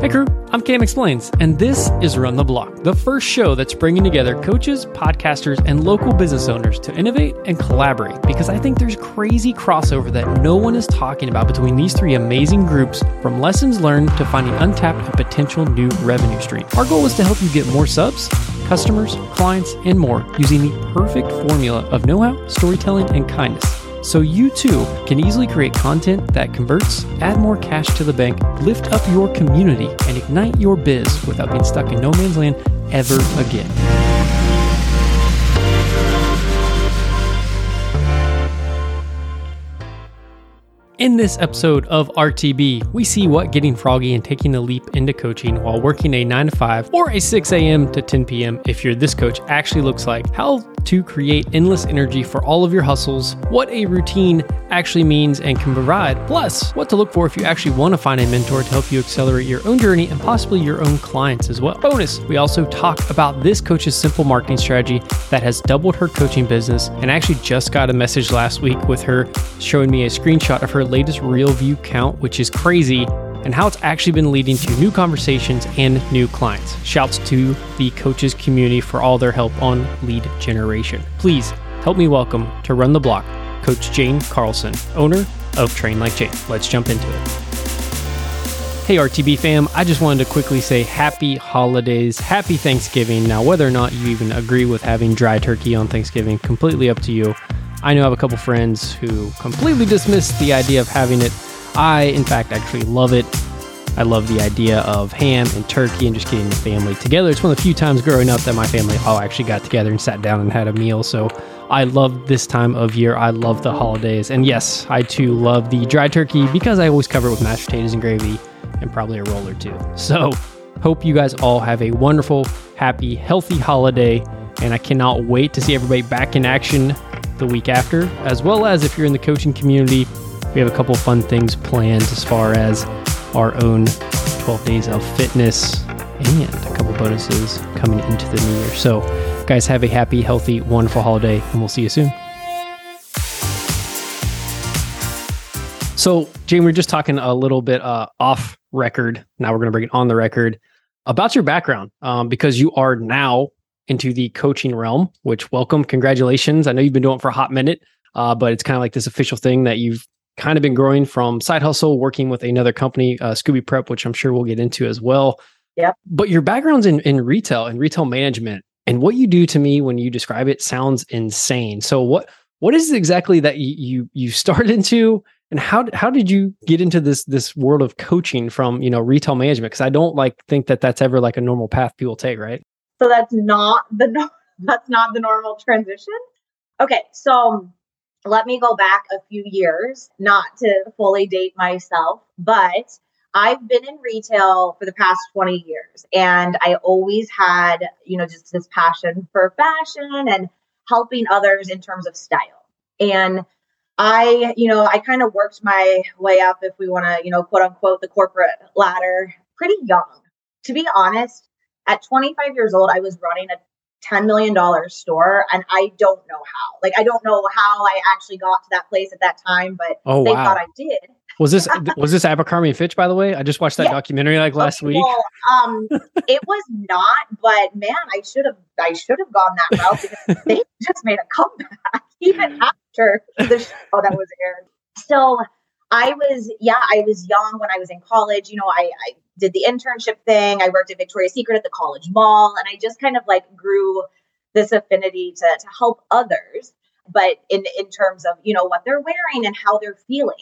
Hey crew, I'm Cam Explains, and this is Run the Block, the first show that's bringing together coaches, podcasters, and local business owners to innovate and collaborate because I think there's crazy crossover that no one is talking about between these three amazing groups from lessons learned to finding untapped and potential new revenue stream. Our goal is to help you get more subs, customers, clients, and more using the perfect formula of know how, storytelling, and kindness so you too can easily create content that converts, add more cash to the bank, lift up your community, and ignite your biz without being stuck in no man's land ever again. In this episode of RTB, we see what getting froggy and taking a leap into coaching while working a 9 to 5 or a 6 a.m. to 10 p.m. if you're this coach actually looks like, how to create endless energy for all of your hustles, what a routine actually means and can provide, plus what to look for if you actually want to find a mentor to help you accelerate your own journey and possibly your own clients as well. Bonus, we also talk about this coach's simple marketing strategy that has doubled her coaching business and actually just got a message last week with her showing me a screenshot of her latest reel view count, which is crazy and how it's actually been leading to new conversations and new clients. Shouts to the coaches community for all their help on lead generation. Please help me welcome to Run the Block, Coach Jane Karlson, owner of Train Like Jane. Let's jump into it. Hey, RTB fam, I just wanted to quickly say happy holidays, happy Thanksgiving. Now, whether or not you even agree with having dry turkey on Thanksgiving, completely up to you. I know I have a couple friends who completely dismiss the idea of having it I, in fact, actually love it. I love the idea of ham and turkey and just getting the family together. It's one of the few times growing up that my family all actually got together and sat down and had a meal. So I love this time of year. I love the holidays. And yes, I too love the dry turkey because I always cover it with mashed potatoes and gravy and probably a roll or two. So hope you guys all have a wonderful, happy, healthy holiday. And I cannot wait to see everybody back in action the week after, as well as if you're in the coaching community we have a couple fun things planned as far as our own 12 days of fitness and a couple bonuses coming into the new year. So, guys, have a happy, healthy, wonderful holiday, and we'll see you soon. So, Jane, we are just talking a little bit uh, off record. Now we're going to bring it on the record about your background um, because you are now into the coaching realm, which welcome, congratulations. I know you've been doing it for a hot minute, uh, but it's kind of like this official thing that you've kind of been growing from side hustle, working with another company, uh, Scooby Prep, which I'm sure we'll get into as well. Yeah. But your background's in, in retail and retail management, and what you do to me when you describe it sounds insane. So what what is it exactly that you you, you started into, and how how did you get into this this world of coaching from you know retail management? Because I don't like think that that's ever like a normal path people take, right? So that's not the that's not the normal transition. Okay, so let me go back a few years, not to fully date myself, but I've been in retail for the past 20 years and I always had, you know, just this passion for fashion and helping others in terms of style. And I, you know, I kind of worked my way up, if we want to, you know, quote unquote, the corporate ladder pretty young. To be honest, at 25 years old, I was running a $10 million store and I don't know how. Like I don't know how I actually got to that place at that time, but oh, they wow. thought I did. Was this was this Abercrombie and Fitch by the way? I just watched that yeah. documentary like last week. Well, um it was not, but man, I should have I should have gone that route because they just made a comeback even after the show that was aired. So I was, yeah, I was young when I was in college. You know, I, I did the internship thing. I worked at Victoria's Secret at the college mall, and I just kind of like grew this affinity to to help others, but in in terms of you know what they're wearing and how they're feeling.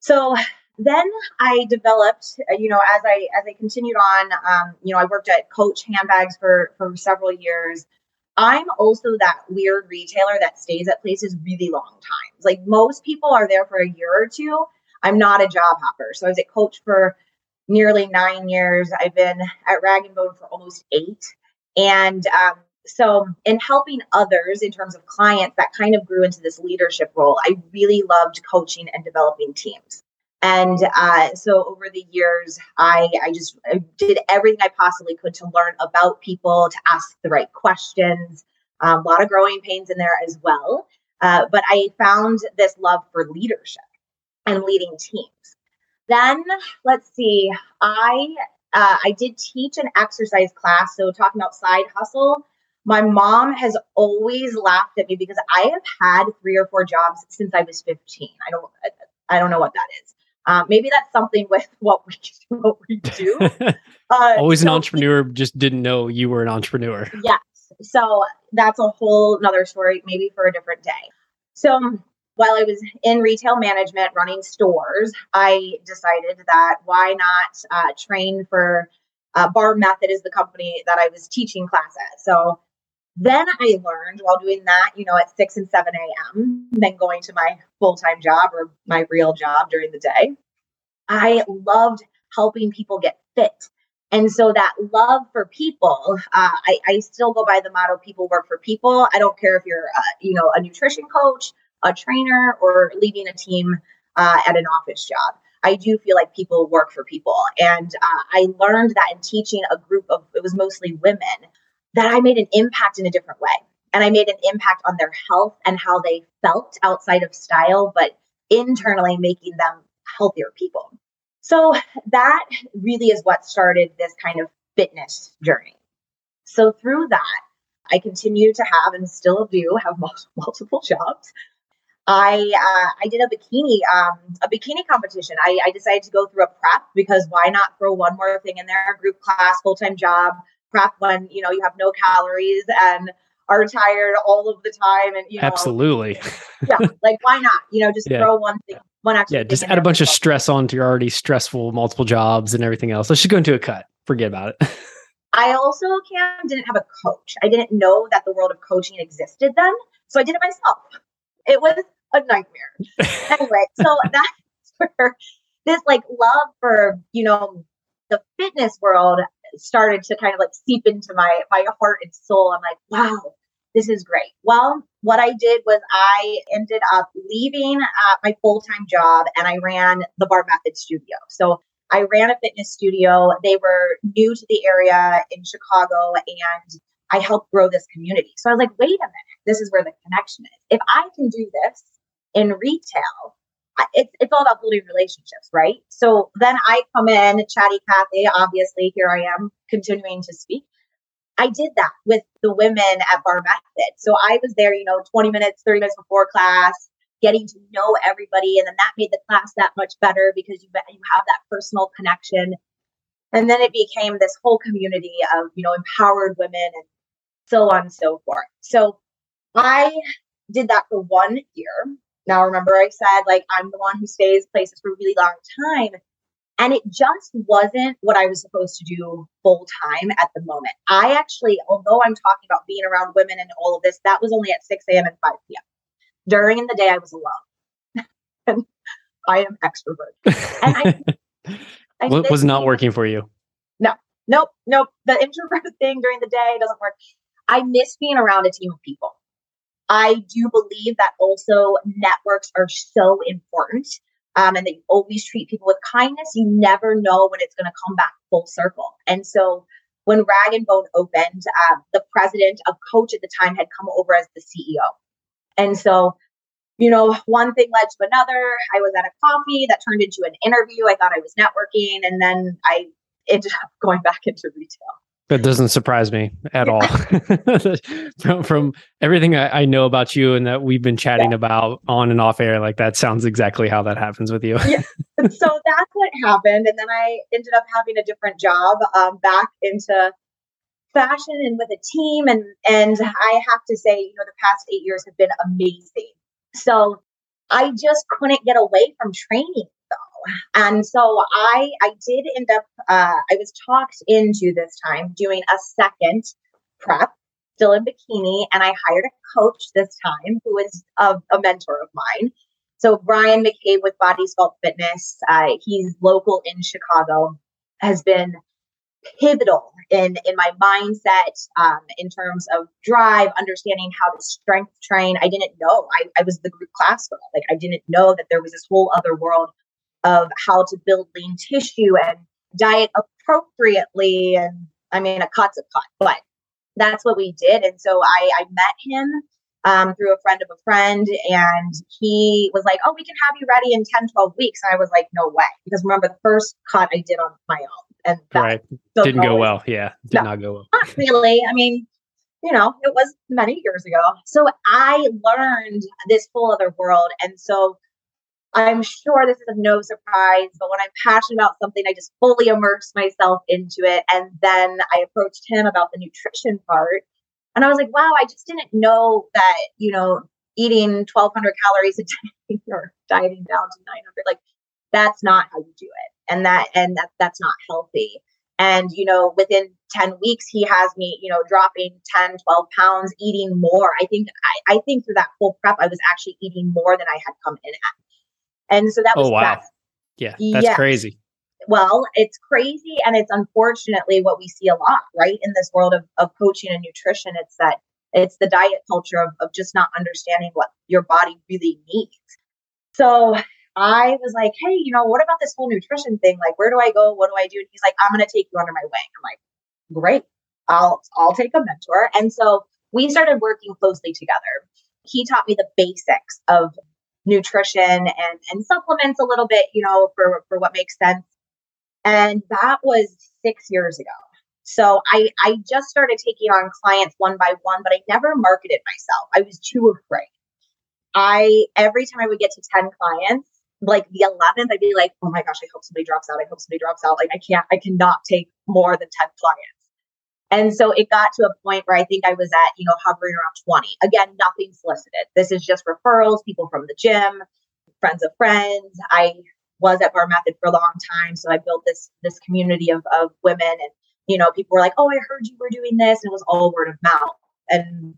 So then I developed, you know, as I as I continued on, um, you know, I worked at Coach handbags for for several years. I'm also that weird retailer that stays at places really long times. Like most people are there for a year or two. I'm not a job hopper. So I was at Coach for nearly nine years. I've been at Rag and Bone for almost eight. And um, so, in helping others in terms of clients, that kind of grew into this leadership role. I really loved coaching and developing teams. And uh, so over the years, I, I just did everything I possibly could to learn about people, to ask the right questions. Um, a lot of growing pains in there as well. Uh, but I found this love for leadership and leading teams. Then let's see, I uh, I did teach an exercise class. So, talking about side hustle, my mom has always laughed at me because I have had three or four jobs since I was 15. I don't, I don't know what that is. Um, maybe that's something with what we what we do. Uh, Always so, an entrepreneur, just didn't know you were an entrepreneur. Yes. So that's a whole another story, maybe for a different day. So while I was in retail management running stores, I decided that why not uh, train for uh, Bar Method is the company that I was teaching class at. So then I learned while doing that, you know, at 6 and 7 a.m., then going to my full time job or my real job during the day. I loved helping people get fit. And so that love for people, uh, I, I, still go by the motto: "People work for people." I don't care if you're, uh, you know, a nutrition coach, a trainer, or leading a team uh, at an office job. I do feel like people work for people, and uh, I learned that in teaching a group of it was mostly women that I made an impact in a different way. And I made an impact on their health and how they felt outside of style, but internally making them healthier people. So that really is what started this kind of fitness journey. So through that, I continue to have and still do have multiple jobs. I uh, I did a bikini um, a bikini competition. I, I decided to go through a prep because why not throw one more thing in there? Group class, full time job, prep when you know you have no calories and are tired all of the time and you know. Absolutely. Yeah like why not? You know just yeah. throw one thing one extra yeah just add a bunch of stress onto your already stressful multiple jobs and everything else. Let's just go into a cut. Forget about it. I also cam didn't have a coach. I didn't know that the world of coaching existed then so i did it myself. It was a nightmare. Anyway so that's where this like love for you know the fitness world started to kind of like seep into my my heart and soul. I'm like, wow, this is great. Well, what I did was I ended up leaving uh, my full time job and I ran the Bar Method Studio. So I ran a fitness studio. They were new to the area in Chicago and I helped grow this community. So I was like, wait a minute, this is where the connection is. If I can do this in retail, it's, it's all about building relationships, right? So then I come in, chatty Cathy, obviously, here I am continuing to speak. I did that with the women at Bar Method. So I was there, you know, 20 minutes, 30 minutes before class, getting to know everybody. And then that made the class that much better because you, you have that personal connection. And then it became this whole community of, you know, empowered women and so on and so forth. So I did that for one year. Now, remember, I said, like, I'm the one who stays places for a really long time. And it just wasn't what I was supposed to do full time at the moment. I actually, although I'm talking about being around women and all of this, that was only at 6 a.m. and 5 p.m. During the day, I was alone. and I am extrovert. And I, I was not working for you. No, nope, nope. The introvert thing during the day doesn't work. I miss being around a team of people. I do believe that also networks are so important um, and that you always treat people with kindness. You never know when it's going to come back full circle. And so when Rag and Bone opened, uh, the president of Coach at the time had come over as the CEO. And so, you know, one thing led to another. I was at a coffee that turned into an interview. I thought I was networking. And then I ended up going back into retail. That doesn't surprise me at all. from from everything I, I, know about you and that we've been chatting yeah. about on and off air, like that sounds exactly how that happens with you. yeah. So that's what happened, and then I ended up having a different job, um, back into fashion and with a team, and and I have to say, you know, the past eight years have been amazing. So I just couldn't get away from training and so I I did end up uh, I was talked into this time doing a second prep, still in bikini, and I hired a coach this time who is a, a mentor of mine. So Brian McCabe with Body Sculpt Fitness, uh, he's local in Chicago, has been pivotal in in my mindset um, in terms of drive understanding how to strength train. I didn't know. I, I was the group class girl. Like i didn't know that there was this whole other world of how to build lean tissue and diet appropriately. And I mean, a cut's a cut, but that's what we did. And so I, I met him um, through a friend of a friend, and he was like, Oh, we can have you ready in 10, 12 weeks. And I was like, No way. Because remember, the first cut I did on my own. and right didn't go well. Yeah, did no, not go well. Not really. I mean, you know, it was many years ago. So I learned this whole other world, and so I'm sure this is no surprise, but when I'm passionate about something, I just fully immerse myself into it. And then I approached him about the nutrition part. And I was like, wow, I just didn't know that, you know, eating 1200 calories a day or dieting down to 900, like that's not how you do it. And that, and that, that's not healthy. And, you know, within 10 weeks, he has me, you know, dropping 10, 12 pounds, eating more. I think, I, I think through that whole prep, I was actually eating more than I had come in at. And so that oh, was oh, wow. Yeah, that's yes. crazy. Well, it's crazy and it's unfortunately what we see a lot, right? In this world of, of coaching and nutrition, it's that it's the diet culture of, of just not understanding what your body really needs. So I was like, hey, you know, what about this whole nutrition thing? Like, where do I go? What do I do? And he's like, I'm gonna take you under my wing. I'm like, great. I'll I'll take a mentor. And so we started working closely together. He taught me the basics of nutrition and, and supplements a little bit, you know, for, for what makes sense. And that was six years ago. So I, I just started taking on clients one by one, but I never marketed myself. I was too afraid. I, every time I would get to 10 clients, like the 11th, I'd be like, oh my gosh, I hope somebody drops out. I hope somebody drops out. Like I can't, I cannot take more than 10 clients. And so it got to a point where I think I was at, you know, hovering around 20. Again, nothing solicited. This is just referrals, people from the gym, friends of friends. I was at Bar Method for a long time. So I built this this community of, of women and you know, people were like, Oh, I heard you were doing this. And it was all word of mouth. And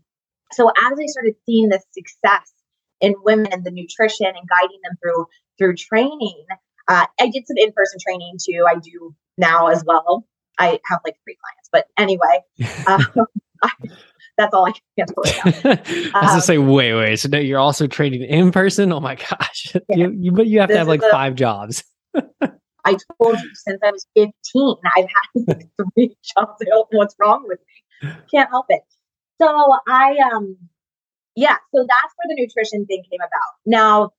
so as I started seeing this success in women and the nutrition and guiding them through through training, uh, I did some in-person training too. I do now as well. I have like three clients, but anyway, um, I, that's all I can right. I was um, say, wait, wait. So now you're also trading in person? Oh my gosh, yeah. you, you but you have this to have like a, five jobs. I told you since I was 15, I've had like three jobs. I don't know what's wrong with me. Can't help it. So I um yeah, so that's where the nutrition thing came about. Now,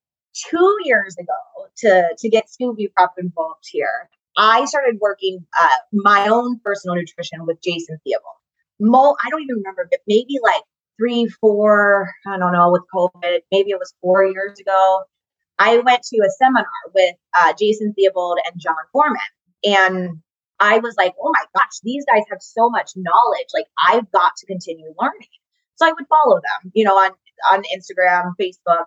two years ago, to to get Scooby Prep involved here, I started working uh, my own personal nutrition with Jason Theobald. Mo, I don't even remember, but maybe like three, four, I don't know, with COVID, maybe it was four years ago. I went to a seminar with uh, Jason Theobald and John Foreman. And I was like, oh my gosh, these guys have so much knowledge. Like, I've got to continue learning. So I would follow them, you know, on, on Instagram, Facebook.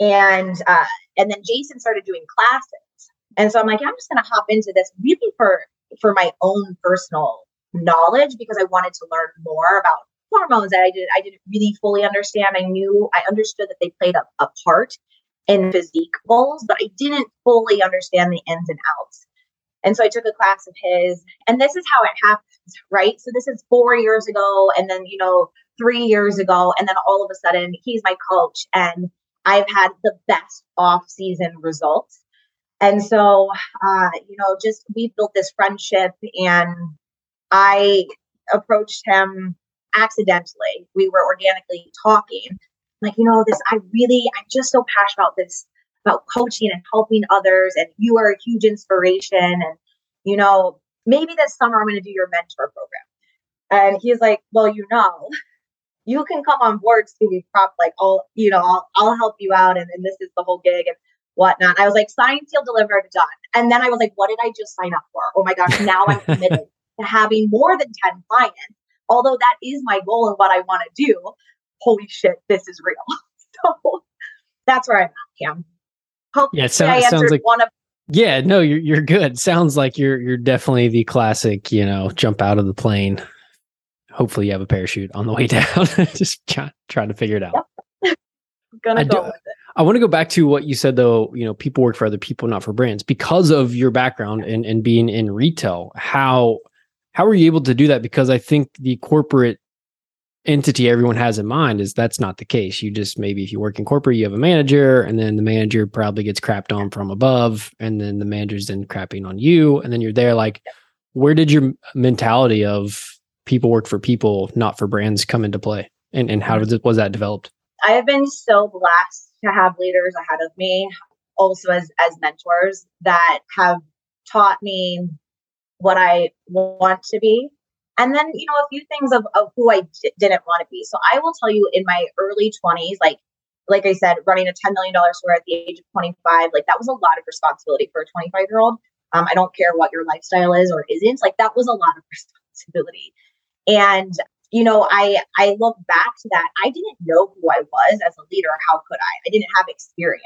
And uh, and then Jason started doing classes. And so I'm like, I'm just going to hop into this really for for my own personal knowledge because I wanted to learn more about hormones that I did I didn't really fully understand. I knew I understood that they played a, a part in physique goals, but I didn't fully understand the ins and outs. And so I took a class of his, and this is how it happens, right? So this is four years ago, and then you know three years ago, and then all of a sudden he's my coach, and I've had the best off season results and so, uh, you know, just we built this friendship and I approached him accidentally. We were organically talking. Like, you know, this, I really, I'm just so passionate about this, about coaching and helping others. And you are a huge inspiration. And, you know, maybe this summer I'm going to do your mentor program. And he's like, well, you know, you can come on board, Scooby Prep, Like, I'll, you know, I'll, I'll help you out. And, and this is the whole gig. And whatnot. I was like, sign, seal, delivered, done. And then I was like, what did I just sign up for? Oh my gosh, now I'm committed to having more than 10 clients. Although that is my goal and what I want to do. Holy shit, this is real. so that's where I'm at, Cam. Hopefully yeah, it sounds, sounds like one of yeah, no, you're you're good. Sounds like you're you're definitely the classic, you know, jump out of the plane. Hopefully you have a parachute on the way down. Just try, trying to figure it out. Yep. Gonna I go do, with it. I want to go back to what you said though, you know, people work for other people, not for brands. Because of your background and, and being in retail, how how are you able to do that? Because I think the corporate entity everyone has in mind is that's not the case. You just maybe if you work in corporate, you have a manager, and then the manager probably gets crapped on from above, and then the manager's then crapping on you, and then you're there like, where did your mentality of people work for people, not for brands come into play? And and how mm-hmm. was that developed? I have been so blessed to have leaders ahead of me, also as as mentors that have taught me what I want to be. And then, you know, a few things of, of who I d- didn't want to be. So I will tell you in my early 20s, like, like I said, running a $10 million store at the age of 25, like that was a lot of responsibility for a 25 year old. Um, I don't care what your lifestyle is or isn't, like that was a lot of responsibility. And, you know, I, I look back to that. I didn't know who I was as a leader. How could I? I didn't have experience.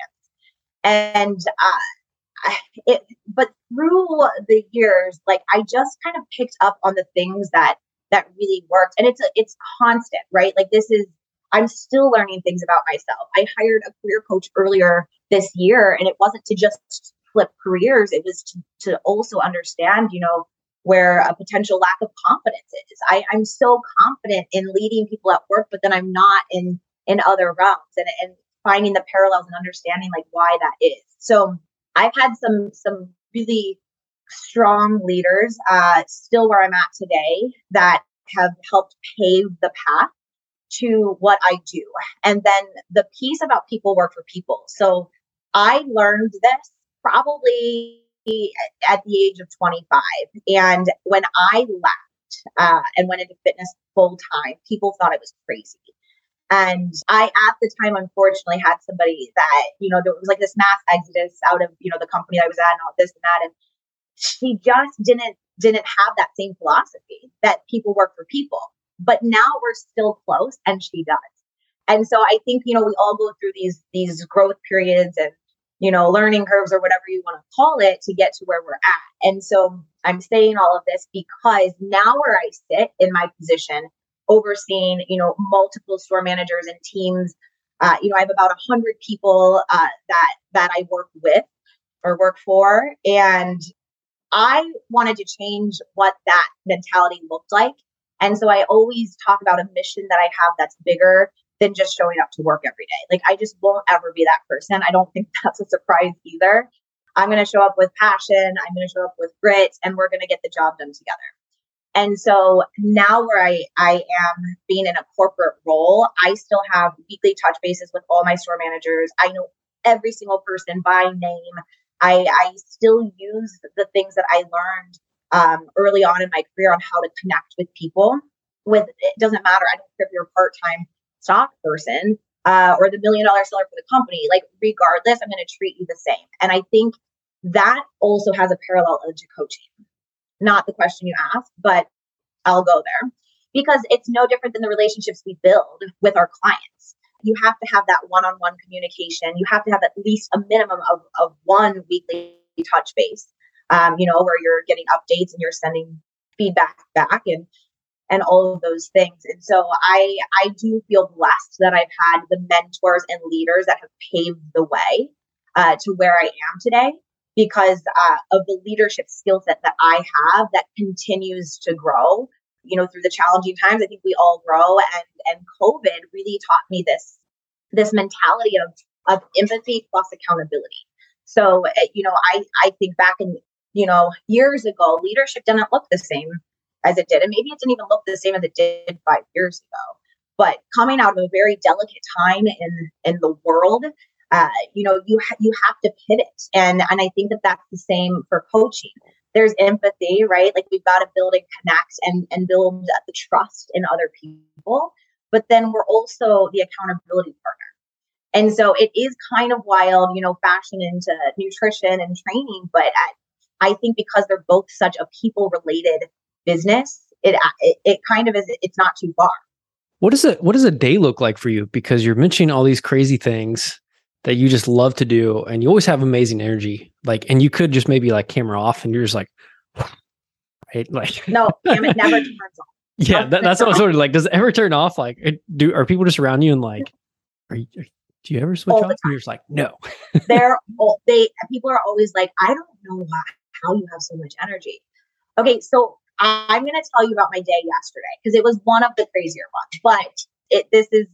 And, uh, it, but through the years, like I just kind of picked up on the things that that really worked, and it's a, it's constant, right? Like this is I'm still learning things about myself. I hired a career coach earlier this year, and it wasn't to just flip careers; it was to, to also understand, you know, where a potential lack of confidence is. I, I'm so confident in leading people at work, but then I'm not in in other realms, and and finding the parallels and understanding like why that is. So I've had some some really strong leaders, uh, still where I'm at today, that have helped pave the path to what I do. And then the piece about people work for people. So I learned this probably at the age of 25. And when I left uh, and went into fitness full time, people thought I was crazy. And I, at the time, unfortunately, had somebody that, you know, there was like this mass exodus out of, you know, the company I was at and all this and that. And she just didn't, didn't have that same philosophy that people work for people. But now we're still close and she does. And so I think, you know, we all go through these, these growth periods and, you know, learning curves or whatever you want to call it to get to where we're at. And so I'm saying all of this because now where I sit in my position, overseeing, you know, multiple store managers and teams. Uh, you know, I have about a hundred people uh, that that I work with or work for, and I wanted to change what that mentality looked like. And so I always talk about a mission that I have that's bigger than just showing up to work every day. Like I just won't ever be that person. I don't think that's a surprise either. I'm going to show up with passion. I'm going to show up with grit and we're going to get the job done together. And so now where I, I am being in a corporate role, I still have weekly touch bases with all my store managers. I know every single person by name. I, I still use the things that I learned um, early on in my career on how to connect with people. With it doesn't matter. I don't care if you're part time stock person uh, or the million dollar seller for the company. Like regardless, I'm going to treat you the same. And I think that also has a parallel into coaching not the question you asked, but I'll go there because it's no different than the relationships we build with our clients. You have to have that one on one communication. You have to have at least a minimum of, of one weekly touch base, um, you know, where you're getting updates and you're sending feedback back and and all of those things. And so I I do feel blessed that I've had the mentors and leaders that have paved the way uh, to where I am today because uh, of the leadership skill set that I have that continues to grow. You know, through the challenging times, I think we all grow, and and COVID really taught me this this mentality of of empathy plus accountability. So, eh, you know, I I think back in you know years ago, leadership didn't look the same as it did, and maybe it didn't even look the same as it did five years ago. But coming out of a very delicate time in in the world, uh, you know you ha- you have to pivot and and i think that that's the same for coaching there's empathy right like we've got to build and connect and and build the trust in other people but then we're also the accountability partner and so it is kind of wild you know fashion into nutrition and training but at, i think because they're both such a people related business it, uh, it it kind of is it's not too far. What does it what does a day look like for you? Because you're mentioning all these crazy things that you just love to do and you always have amazing energy like and you could just maybe like camera off and you're just like right like no it never turns off. Yeah that, that's what i was wondering like does it ever turn off? Like do are people just around you and like are you do you ever switch off? And you're just like no. they're all they people are always like i don't know why, how you have so much energy. Okay so i'm going to tell you about my day yesterday because it was one of the crazier ones but it this is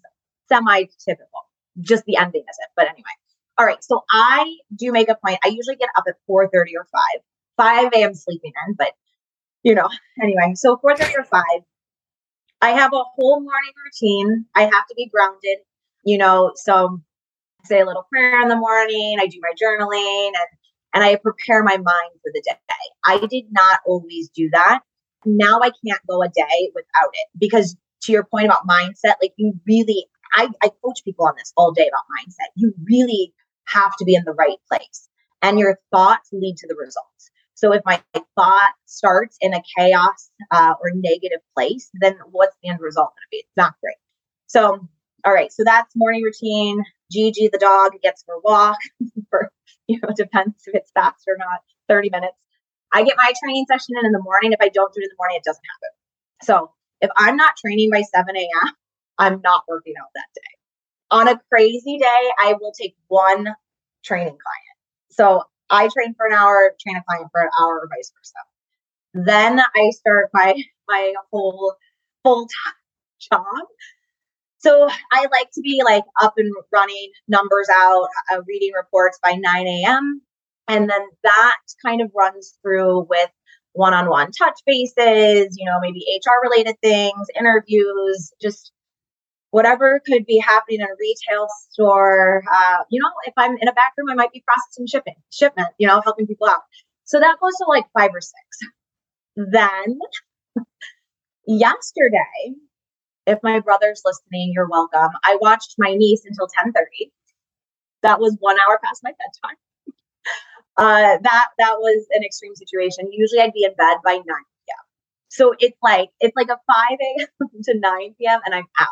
semi typical just the ending is it. But anyway. All right. So I do make a point. I usually get up at 4 30 or 5. 5 a.m. sleeping in, but you know, anyway. So 4 30 or 5. I have a whole morning routine. I have to be grounded, you know. So I say a little prayer in the morning. I do my journaling and and I prepare my mind for the day. I did not always do that. Now I can't go a day without it because to your point about mindset, like you really, I, I coach people on this all day about mindset. You really have to be in the right place and your thoughts lead to the results. So if my thought starts in a chaos uh, or negative place, then what's the end result going to be? It's not great. So, all right. So that's morning routine. Gigi, the dog, gets her walk for, you know, depends if it's fast or not, 30 minutes. I get my training session in in the morning. If I don't do it in the morning, it doesn't happen. So if I'm not training by 7 a.m., I'm not working out that day. On a crazy day, I will take one training client. So I train for an hour, train a client for an hour, or vice versa. Then I start my my whole full time job. So I like to be like up and running, numbers out, uh, reading reports by 9 a.m. And then that kind of runs through with one on one touch bases, you know, maybe HR related things, interviews, just whatever could be happening in a retail store. Uh, you know, if I'm in a back room, I might be processing shipping, shipment, you know, helping people out. So that goes to like five or six. Then yesterday, if my brother's listening, you're welcome. I watched my niece until 10:30. That was one hour past my bedtime. Uh, that that was an extreme situation. Usually, I'd be in bed by 9 p.m. So it's like it's like a 5 a.m. to 9 p.m. and I'm out.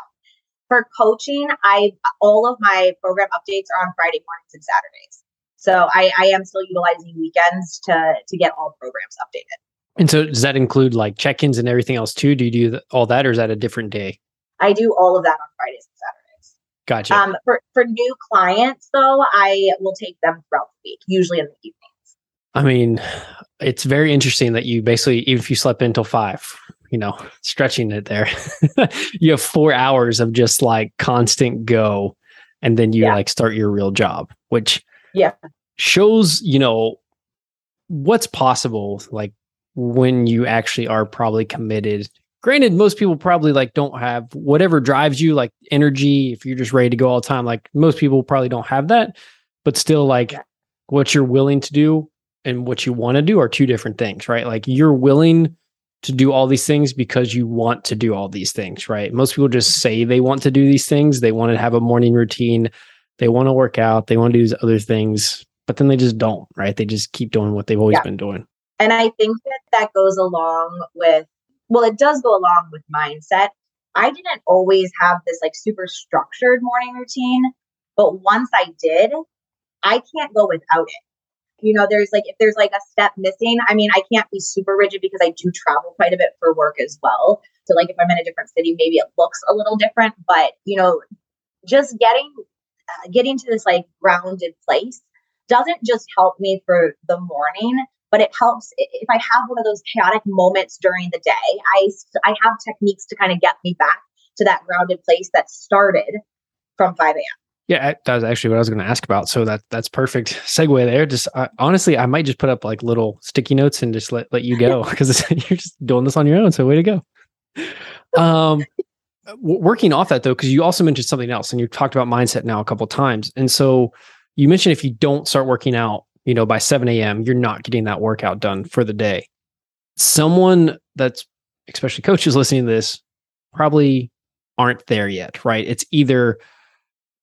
For coaching, I all of my program updates are on Friday mornings and Saturdays. So I, I am still utilizing weekends to to get all programs updated. And so does that include like check-ins and everything else too? Do you do all that or is that a different day? I do all of that on Fridays and Saturdays. Gotcha. Um, for, for new clients though, I will take them throughout the week, usually in the evenings. I mean, it's very interesting that you basically, even if you slept until five, you know, stretching it there, you have four hours of just like constant go. And then you yeah. like start your real job, which yeah shows, you know, what's possible like when you actually are probably committed. Granted, most people probably like don't have whatever drives you, like energy, if you're just ready to go all the time. Like most people probably don't have that, but still like what you're willing to do and what you want to do are two different things, right? Like you're willing to do all these things because you want to do all these things, right? Most people just mm-hmm. say they want to do these things. They want to have a morning routine. They want to work out. They want to do these other things, but then they just don't, right? They just keep doing what they've always yeah. been doing. And I think that that goes along with, well, it does go along with mindset. I didn't always have this like super structured morning routine, but once I did, I can't go without it. You know there's like if there's like a step missing i mean i can't be super rigid because i do travel quite a bit for work as well. So like if i'm in a different city maybe it looks a little different but you know just getting uh, getting to this like grounded place doesn't just help me for the morning but it helps if i have one of those chaotic moments during the day i i have techniques to kind of get me back to that grounded place that started from 5 a.m yeah, that was actually what I was going to ask about. So that that's perfect segue there. Just uh, honestly, I might just put up like little sticky notes and just let let you go because you're just doing this on your own. So way to go. Um, w- working off that though, because you also mentioned something else, and you talked about mindset now a couple times. And so you mentioned if you don't start working out, you know, by seven a.m., you're not getting that workout done for the day. Someone that's especially coaches listening to this probably aren't there yet, right? It's either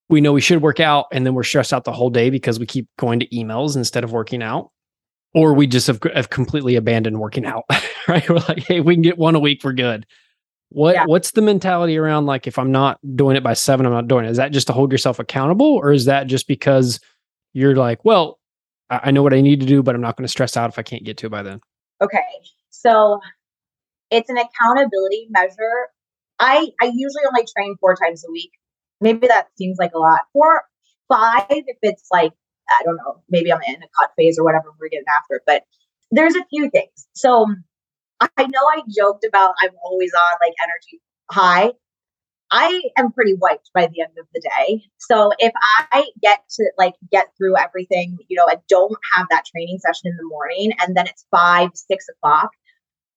we know we should work out and then we're stressed out the whole day because we keep going to emails instead of working out or we just have, have completely abandoned working out right we're like hey we can get one a week we're good what yeah. what's the mentality around like if i'm not doing it by seven i'm not doing it is that just to hold yourself accountable or is that just because you're like well i, know what i need to do but i'm not going to stress out if i can't get to it by then okay so it's an accountability measure i i usually only train four times a week maybe that seems like a lot. Four, five, if it's like, I don't know, maybe I'm in a cut phase or whatever we're getting after. But there's a few things. So I know I joked about I'm always on like energy high. I am pretty wiped by the end of the day. So if I get to like get through everything, you know, I don't have that training session in the morning and then it's five, six o'clock,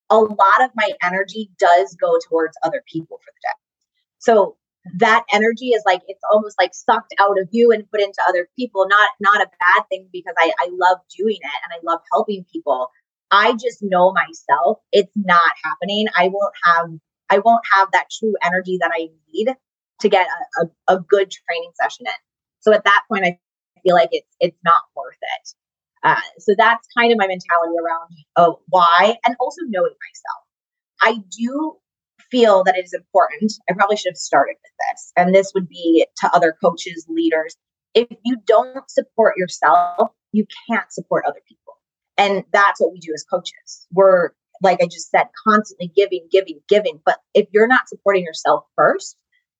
a lot of my energy does go towards other people for the day. So that energy is like it's almost like sucked out of you and put into other people not not a bad thing because i i love doing it and i love helping people i just know myself it's not happening i won't have i won't have that true energy that i need to get a, a, a good training session in so at that point i feel like it's it's not worth it uh, so that's kind of my mentality around oh why and also knowing myself i do feel that it is important, I probably should have started with this. And this would be to other coaches, leaders. If you don't support yourself, you can't support other people. And that's what we do as coaches. We're, like I just said, constantly giving, giving, giving. But if you're not supporting yourself first,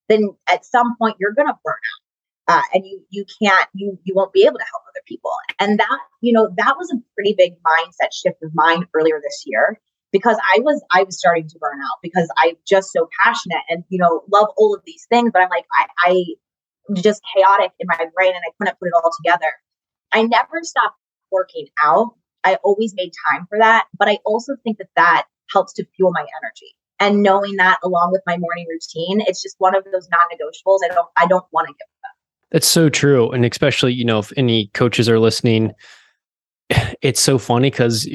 then at some point you're going to burn out. Uh, and you you can't you you won't be able to help other people and that you know that was a pretty big mindset shift of mine earlier this year because I was I was starting to burn out because I'm just so passionate and you know love all of these things, but I'm like I, I just chaotic in my brain and I couldn't put it all together. I never stopped working out. I always made time for that, but I also think that that helps to fuel my energy. And knowing that along with my morning routine, it's just one of those non-negotiables. I don't I don't want to give up. That's so true, and especially you know if any coaches are listening, it's so funny because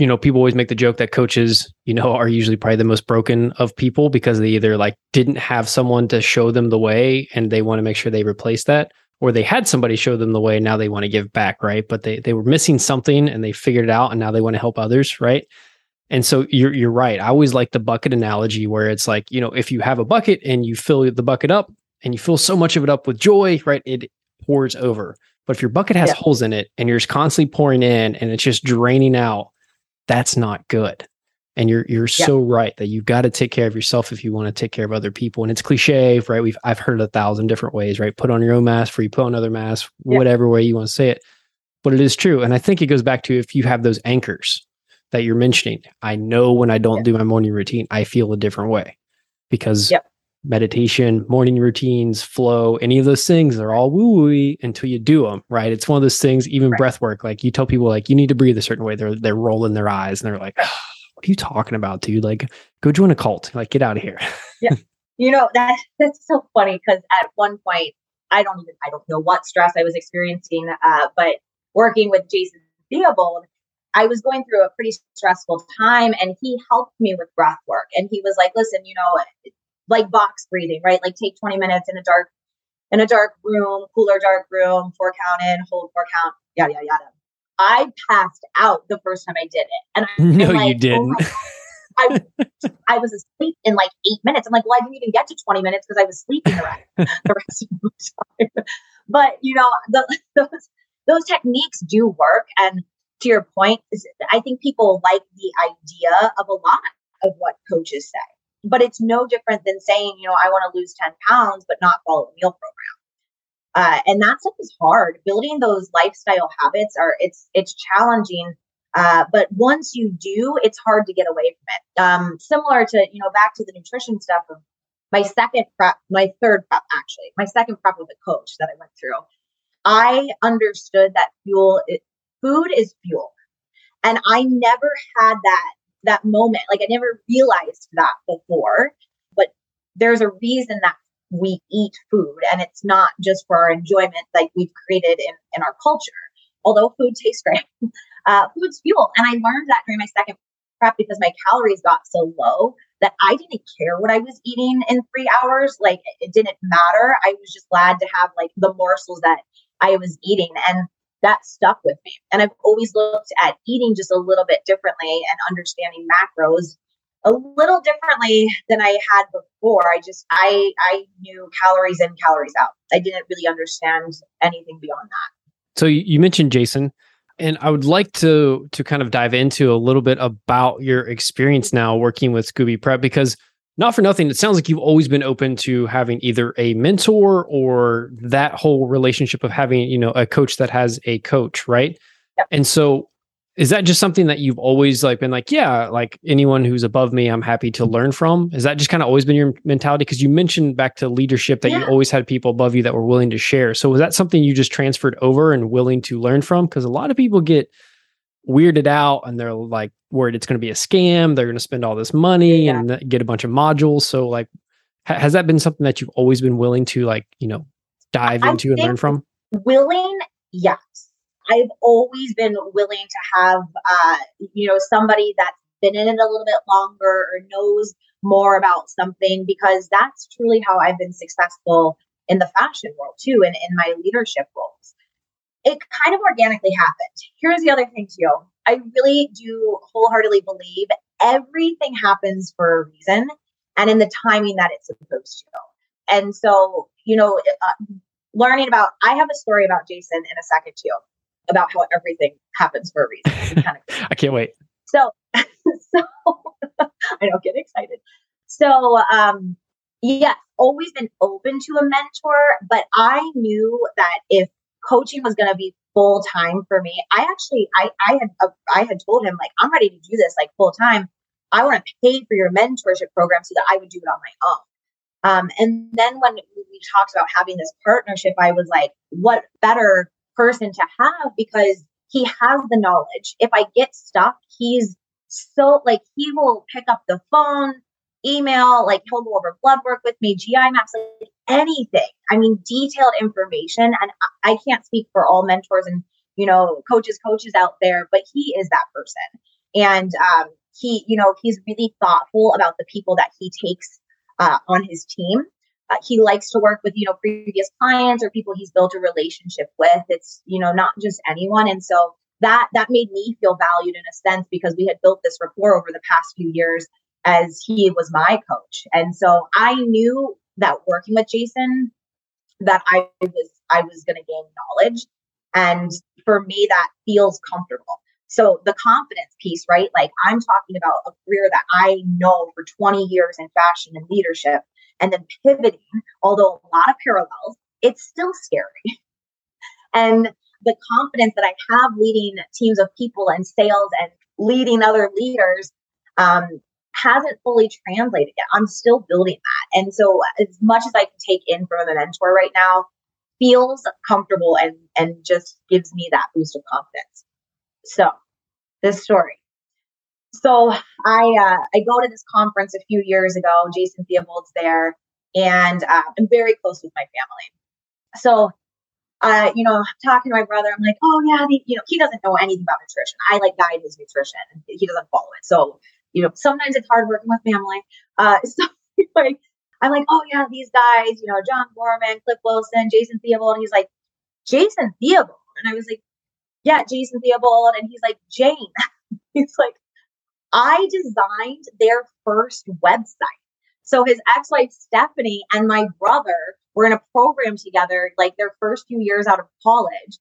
you know, people always make the joke that coaches, you know, are usually probably the most broken of people because they either like didn't have someone to show them the way and they want to make sure they replace that, or they had somebody show them the way and now they want to give back, right? But they they were missing something and they figured it out and now they want to help others, right? And so you're you're right. I always like the bucket analogy where it's like, you know, if you have a bucket and you fill the bucket up and you fill so much of it up with joy, right? It pours over. But if your bucket has yeah. holes in it and you're just constantly pouring in and it's just draining out, that's not good. And you're you're yeah. so right that you've got to take care of yourself if you want to take care of other people. And it's cliche, right? We've I've heard it a thousand different ways, right? Put on your own mask for you put on another mask, yeah. whatever way you want to say it. But it is true. And I think it goes back to if you have those anchors that you're mentioning. I know when I don't yeah. do my morning routine, I feel a different way because meditation, morning routines, flow, any of those things, they're all woo woo until you do them, right? It's one of those things, even right. breath work, like you tell people like you need to breathe a certain way. They're they're rolling their eyes and they're like, oh, what are you talking about, dude? Like, go join a cult. Like, get out of here. yeah. You know, that that's so funny because at one point I don't even I don't know what stress I was experiencing, uh, but working with Jason Theobald, I was going through a pretty stressful time and he helped me with breath work. And he was like, listen, you know, like box breathing, right? Like take 20 minutes in a dark, in a dark room, cooler dark room, four count in, hold four count, yada yada yada. I passed out the first time I did it, and I no, like, you didn't. Oh I, I was asleep in like eight minutes. I'm like, well, I didn't even get to 20 minutes because I was sleeping the rest, the rest of the time. But you know, the, those those techniques do work. And to your point, is I think people like the idea of a lot of what coaches say but it's no different than saying, you know, I want to lose 10 pounds, but not follow a meal program. Uh, and that stuff is hard. Building those lifestyle habits are it's it's challenging. Uh, but once you do, it's hard to get away from it. Um, similar to you know back to the nutrition stuff of my second prep, my third prep actually, my second prep with a coach that I went through. I understood that fuel, it, food is fuel, and I never had that that moment. Like I never realized that before, but there's a reason that we eat food and it's not just for our enjoyment like we've created in, in our culture. Although food tastes great, uh, food's fuel. And I learned that during my second prep because my calories got so low that I didn't care what I was eating in three hours. Like it didn't matter. I was just glad to have like the morsels that I was eating. And that stuck with me. And I've always looked at eating just a little bit differently and understanding macros a little differently than I had before. I just I I knew calories in, calories out. I didn't really understand anything beyond that. So you mentioned Jason, and I would like to to kind of dive into a little bit about your experience now working with Scooby Prep because not for nothing, it sounds like you've always been open to having either a mentor or that whole relationship of having, you know, a coach that has a coach, right? Yep. And so is that just something that you've always like been like, yeah, like anyone who's above me, I'm happy to learn from? Is that just kind of always been your mentality? Because you mentioned back to leadership that yeah. you always had people above you that were willing to share. So was that something you just transferred over and willing to learn from? Because a lot of people get weirded out and they're like worried it's going to be a scam. They're going to spend all this money yeah. and get a bunch of modules. So, like, has that been something that you've always been willing to like, you know, dive I into and learn from? Willing, yes. I've always been willing to have, uh, you know, somebody that's been in it a little bit longer or knows more about something because that's truly how I've been successful in the fashion world too and in my leadership roles. It kind of organically happened. Here's the other thing too. I really do wholeheartedly believe everything happens for a reason and in the timing that it's supposed to. And so, you know, uh, learning about, I have a story about Jason in a second too, about how everything happens for a reason. Kind of I can't wait. So, so I don't get excited. So, um, yes, always been open to a mentor, but I knew that if coaching was going to be full time for me, I actually, I, I had, uh, I had told him like, I'm ready to do this like full time. I want to pay for your mentorship program so that I would do it on my own. Um, and then when we talked about having this partnership, I was like, what better person to have because he has the knowledge. If I get stuck, he's so like he will pick up the phone, email, like he'll go over blood work with me, GI maps, like anything. I mean, detailed information. And I can't speak for all mentors and you know coaches, coaches out there, but he is that person. And um, he, you know, he's really thoughtful about the people that he takes uh, on his team. Uh, he likes to work with, you know, previous clients or people he's built a relationship with. It's, you know, not just anyone. And so that that made me feel valued in a sense because we had built this rapport over the past few years as he was my coach. And so I knew that working with Jason that I was I was going to gain knowledge and for me that feels comfortable. So the confidence piece, right? Like I'm talking about a career that I know for 20 years in fashion and leadership and then pivoting, although a lot of parallels, it's still scary. and the confidence that I have leading teams of people and sales and leading other leaders um, hasn't fully translated yet. I'm still building that. And so as much as I can take in from a mentor right now feels comfortable and and just gives me that boost of confidence. So this story. So I uh, I go to this conference a few years ago. Jason Theobald's there, and uh, I'm very close with my family. So uh, you know, talking to my brother, I'm like, oh yeah, the, you know, he doesn't know anything about nutrition. I like guide his nutrition, and he doesn't follow it. So, you know, sometimes it's hard working with family. Uh, so like, I'm like, oh yeah, these guys, you know, John Gorman, Cliff Wilson, Jason Theobald. He's like, Jason Theobald, and I was like, yeah, Jason Theobald, and he's like, Jane. he's like, I designed their first website. So his ex-wife Stephanie and my brother were in a program together, like their first few years out of college.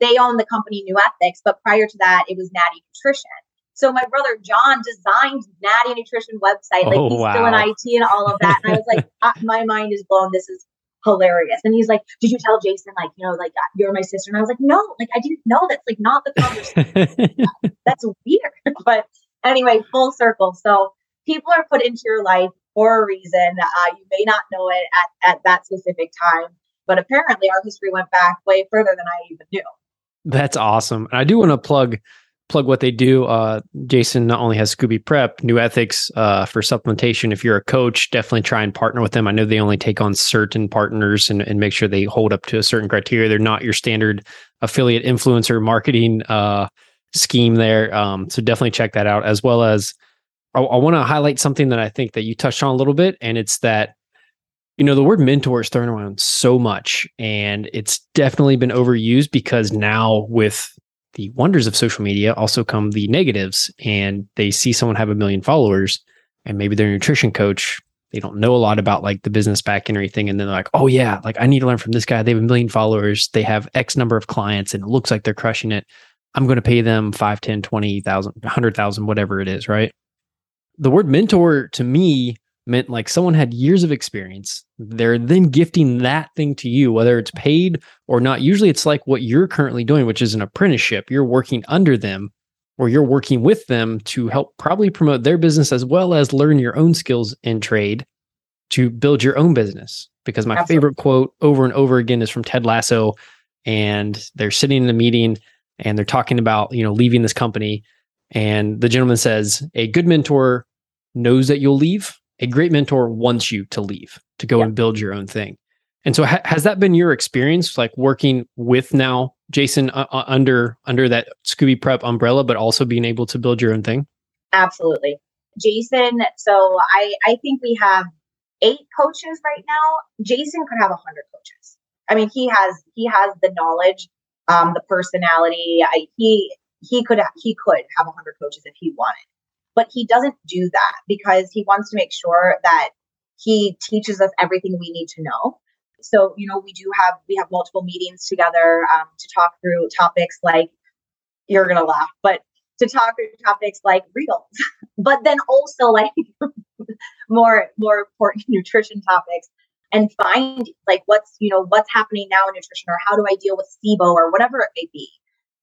They own the company New Ethics, but prior to that, it was Natty Nutrition. So my brother John designed Natty Nutrition website. Like oh, he's wow. still in oh, IT and all of that. And I was like, uh, my mind is blown. This is hilarious. And he's like, Did you tell Jason, like, you know, like uh, you're my sister? And I was like, No, like I didn't know. That's like not the conversation. That's weird. but anyway, full circle. So people are put into your life for a reason. Uh, you may not know it at, at that specific time, but apparently our history went back way further than I even knew. That's awesome. And I do want to plug plug what they do. Uh, Jason not only has Scooby Prep, New Ethics uh, for supplementation. If you're a coach, definitely try and partner with them. I know they only take on certain partners and, and make sure they hold up to a certain criteria. They're not your standard affiliate influencer marketing uh, scheme there. Um, so definitely check that out. As well as I, I want to highlight something that I think that you touched on a little bit, and it's that you know the word mentor is thrown around so much and it's definitely been overused because now with the wonders of social media also come the negatives and they see someone have a million followers and maybe their nutrition coach they don't know a lot about like the business back and everything and then they're like oh yeah like i need to learn from this guy they have a million followers they have x number of clients and it looks like they're crushing it i'm going to pay them 5 10 20000 100000 whatever it is right the word mentor to me meant like someone had years of experience. They're then gifting that thing to you, whether it's paid or not. Usually it's like what you're currently doing, which is an apprenticeship. You're working under them or you're working with them to help probably promote their business as well as learn your own skills in trade to build your own business. Because my Absolutely. favorite quote over and over again is from Ted Lasso. And they're sitting in a meeting and they're talking about, you know, leaving this company. And the gentleman says, a good mentor knows that you'll leave a great mentor wants you to leave to go and build your own thing. And so, ha- has that been your experience, like working with now Jason uh, uh, under under that Scooby Prep umbrella, but also being able to build your own thing? Absolutely, Jason. So I I think we have eight coaches right now. Jason could have a hundred coaches. I mean, he has he has the knowledge, um, the personality. I, he he could he could have a hundred coaches if he wanted, but he doesn't do that because he wants to make sure that he teaches us everything we need to know so, you know, we do have we have multiple meetings together um, to talk through topics like you're gonna laugh, but to talk through topics like reels, but then also like more more important nutrition topics and find like what's you know what's happening now in nutrition or how do I deal with SIBO or whatever it may be.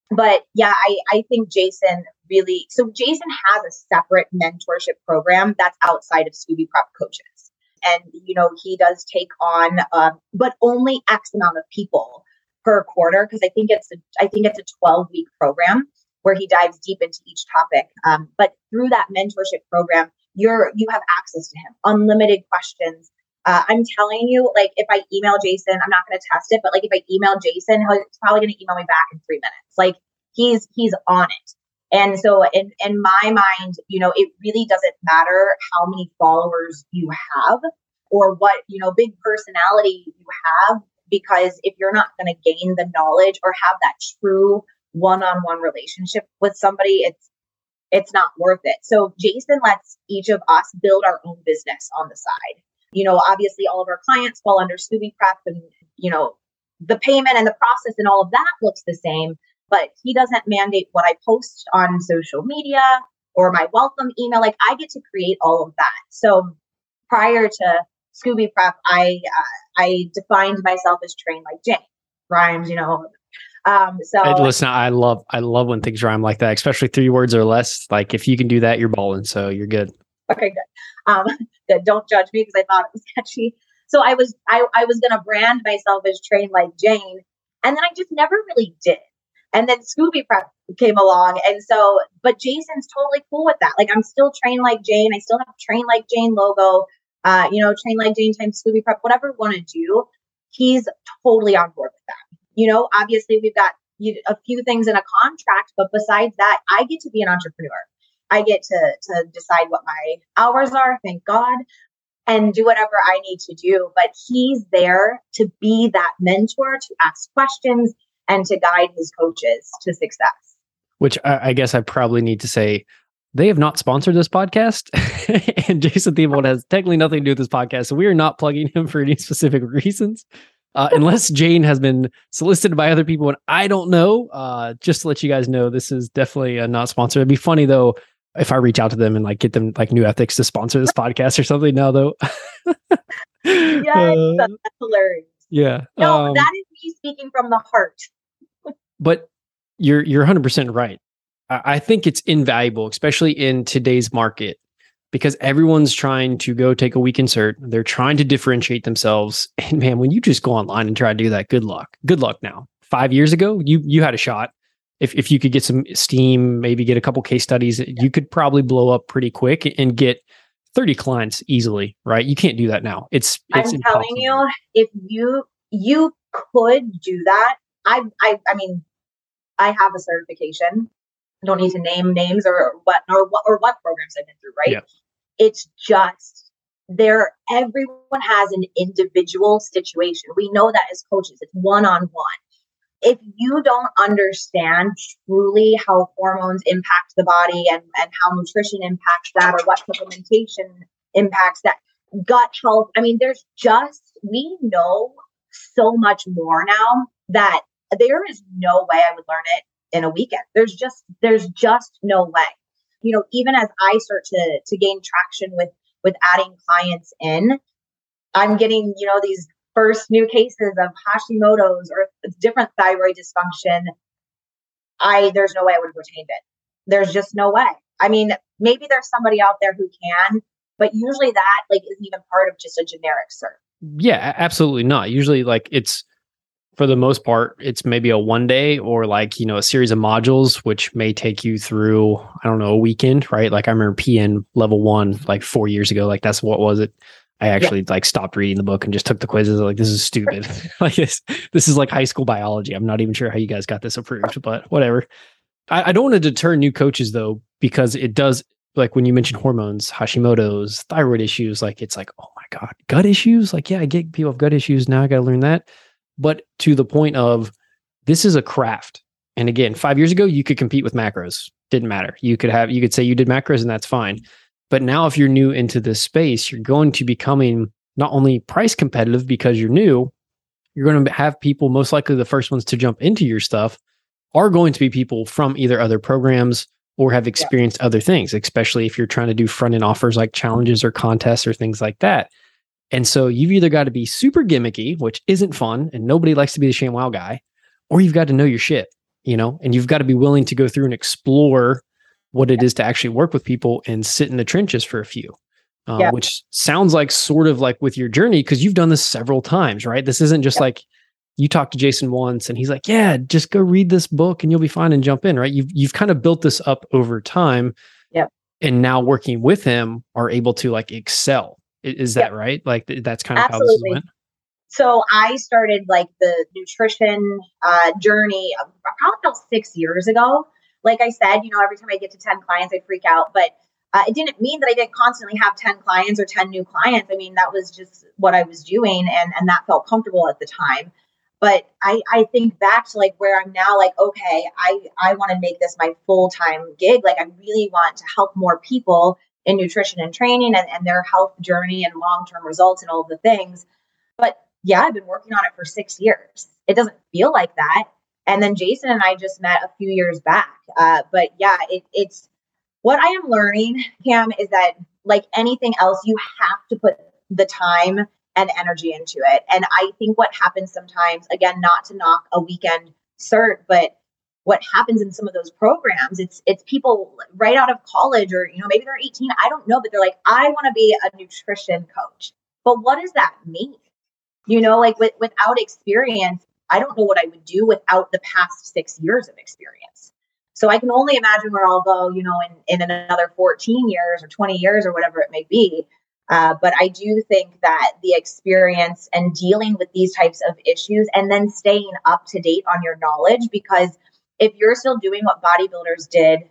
But yeah, I, I think Jason really so Jason has a separate mentorship program that's outside of Scooby Prep coaches. And you know he does take on um, but only x amount of people per quarter because i think it's a, i think it's a 12 week program where he dives deep into each topic. Um, but through that mentorship program you're you have access to him. Unlimited questions uh, i'm telling you like if i email jason i'm not going to test it but like if i email jason he's probably going to email me back in three minutes like he's he's on it and so in, in my mind, you know, it really doesn't matter how many followers you have or what, you know, big personality you have, because if you're not going to gain the knowledge or have that true one-on-one relationship with somebody, it's it's not worth it. So Jason lets each of us build our own business on the side. You know, obviously all of our clients fall under Scooby Prep and, you know, the payment and the process and all of that looks the same but he doesn't mandate what I post on social media or my welcome email. Like I get to create all of that. So prior to Scooby Prep, I uh, I defined myself as trained like Jane rhymes. You know, um, so hey, listen, I love I love when things rhyme like that, especially three words or less. Like if you can do that, you're balling. So you're good. Okay, good. Um, good. Don't judge me because I thought it was catchy. So I was I I was gonna brand myself as trained like Jane, and then I just never really did. And then Scooby Prep came along. And so, but Jason's totally cool with that. Like, I'm still trained like Jane. I still have train like Jane logo, uh, you know, train like Jane times Scooby Prep, whatever want to do. He's totally on board with that. You know, obviously, we've got a few things in a contract, but besides that, I get to be an entrepreneur. I get to to decide what my hours are, thank God, and do whatever I need to do. But he's there to be that mentor, to ask questions, and to guide his coaches to success. Which I, I guess I probably need to say they have not sponsored this podcast. and Jason Theobald has technically nothing to do with this podcast. So we are not plugging him for any specific reasons. Uh, unless Jane has been solicited by other people and I don't know. Uh, just to let you guys know, this is definitely a not sponsored. It'd be funny though if I reach out to them and like get them like new ethics to sponsor this podcast or something now though. yeah, uh, that's hilarious. Yeah. No, um, that is me speaking from the heart but you're you're 100% right. I think it's invaluable, especially in today's market, because everyone's trying to go take a week cert. They're trying to differentiate themselves. And man, when you just go online and try to do that, good luck. Good luck now. Five years ago, you you had a shot. If if you could get some steam, maybe get a couple case studies, you could probably blow up pretty quick and get 30 clients easily, right? You can't do that now. It's, it's I'm impossible. telling you, if you you could do that, I I I mean, I have a certification. I don't need to name names or what or what or what programs I've been through, right? Yeah. It's just there everyone has an individual situation. We know that as coaches, it's one on one. If you don't understand truly how hormones impact the body and, and how nutrition impacts that or what supplementation impacts that, gut health, I mean, there's just, we know so much more now that there is no way I would learn it in a weekend. There's just there's just no way. You know, even as I start to to gain traction with with adding clients in, I'm getting, you know, these first new cases of Hashimoto's or different thyroid dysfunction. I there's no way I would have retained it. There's just no way. I mean, maybe there's somebody out there who can, but usually that like isn't even part of just a generic cert. Yeah, absolutely not. Usually like it's for the most part, it's maybe a one day or like, you know, a series of modules, which may take you through, I don't know, a weekend, right? Like I remember PN level one, like four years ago, like that's what was it? I actually yeah. like stopped reading the book and just took the quizzes. Like this is stupid. like this, this is like high school biology. I'm not even sure how you guys got this approved, but whatever. I, I don't want to deter new coaches though, because it does like when you mentioned hormones, Hashimoto's, thyroid issues, like it's like, oh my God, gut issues. Like, yeah, I get people have gut issues. Now I got to learn that. But to the point of this is a craft. And again, five years ago, you could compete with macros. Didn't matter. You could have, you could say you did macros and that's fine. But now, if you're new into this space, you're going to becoming not only price competitive because you're new, you're going to have people, most likely the first ones to jump into your stuff, are going to be people from either other programs or have experienced yeah. other things, especially if you're trying to do front end offers like challenges or contests or things like that. And so you've either got to be super gimmicky, which isn't fun, and nobody likes to be the ShamWow guy, or you've got to know your shit, you know, and you've got to be willing to go through and explore what it is to actually work with people and sit in the trenches for a few. Uh, yeah. Which sounds like sort of like with your journey because you've done this several times, right? This isn't just yeah. like you talked to Jason once and he's like, "Yeah, just go read this book and you'll be fine and jump in." Right? You've you've kind of built this up over time. Yeah. And now working with him are able to like excel. Is that yep. right? Like that's kind of Absolutely. how this went. So I started like the nutrition uh, journey probably about six years ago like I said, you know, every time I get to 10 clients, I freak out. But uh, it didn't mean that I didn't constantly have 10 clients or 10 new clients. I mean, that was just what I was doing and, and that felt comfortable at the time. But I, I think back to like where I'm now, like, okay, I, I want to make this my full time gig. Like, I really want to help more people in nutrition and training and, and their health journey and long term results and all the things. But yeah, I've been working on it for six years. It doesn't feel like that. And then Jason and I just met a few years back. Uh, but yeah, it, it's what I am learning, Cam, is that like anything else, you have to put the time and energy into it. And I think what happens sometimes, again, not to knock a weekend cert, but what happens in some of those programs, it's it's people right out of college or you know maybe they're 18, I don't know, but they're like, I want to be a nutrition coach. But what does that mean? You know, like with, without experience, I don't know what I would do without the past six years of experience. So I can only imagine where I'll go, you know, in, in another 14 years or 20 years or whatever it may be. Uh, but I do think that the experience and dealing with these types of issues and then staying up to date on your knowledge, because if you're still doing what bodybuilders did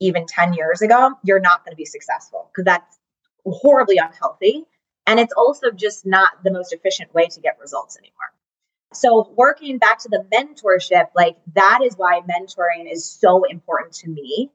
even 10 years ago, you're not going to be successful because that's horribly unhealthy. And it's also just not the most efficient way to get results anymore. So, working back to the mentorship, like that is why mentoring is so important to me,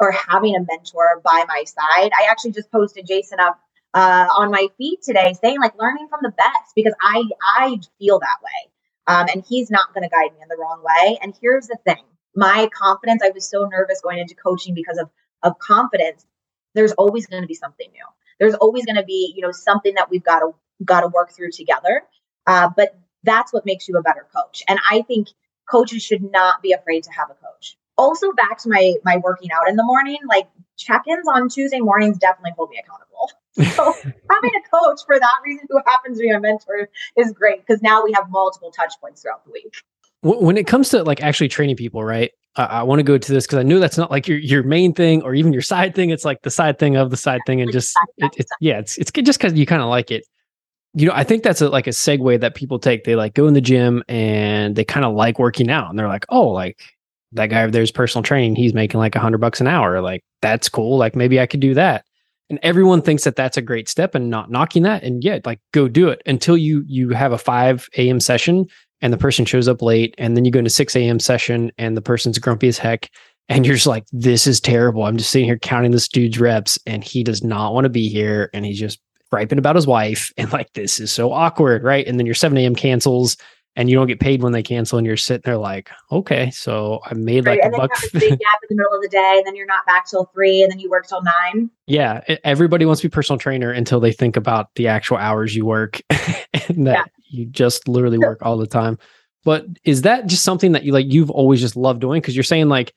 or having a mentor by my side. I actually just posted Jason up uh, on my feed today saying, like, learning from the best because I I feel that way, um, and he's not going to guide me in the wrong way. And here's the thing: my confidence. I was so nervous going into coaching because of of confidence. There's always going to be something new. There's always going to be, you know, something that we've got to got to work through together. Uh, but that's what makes you a better coach. And I think coaches should not be afraid to have a coach. Also, back to my my working out in the morning, like check-ins on Tuesday mornings definitely hold me accountable. So having a coach for that reason who happens to be a mentor is great because now we have multiple touch points throughout the week. When it comes to like actually training people, right? Uh, I want to go to this because I know that's not like your your main thing or even your side thing. It's like the side thing of the side thing, and just it, it, yeah, it's it's just because you kind of like it you know, I think that's a, like a segue that people take. They like go in the gym and they kind of like working out, and they're like, oh, like that guy over there's personal training. He's making like a hundred bucks an hour. Like that's cool. Like maybe I could do that. And everyone thinks that that's a great step, and not knocking that. And yet, like go do it until you you have a five a.m. session and the person shows up late, and then you go into six a.m. session and the person's grumpy as heck. And you're just like, this is terrible. I'm just sitting here counting this dude's reps, and he does not want to be here, and he's just griping about his wife and like this is so awkward, right? And then your 7 a.m. cancels and you don't get paid when they cancel and you're sitting there like, okay, so I made like a buck. big gap in the middle of the day and then you're not back till three and then you work till nine. Yeah. Everybody wants to be personal trainer until they think about the actual hours you work and that yeah. you just literally work all the time. But is that just something that you like you've always just loved doing? Because you're saying like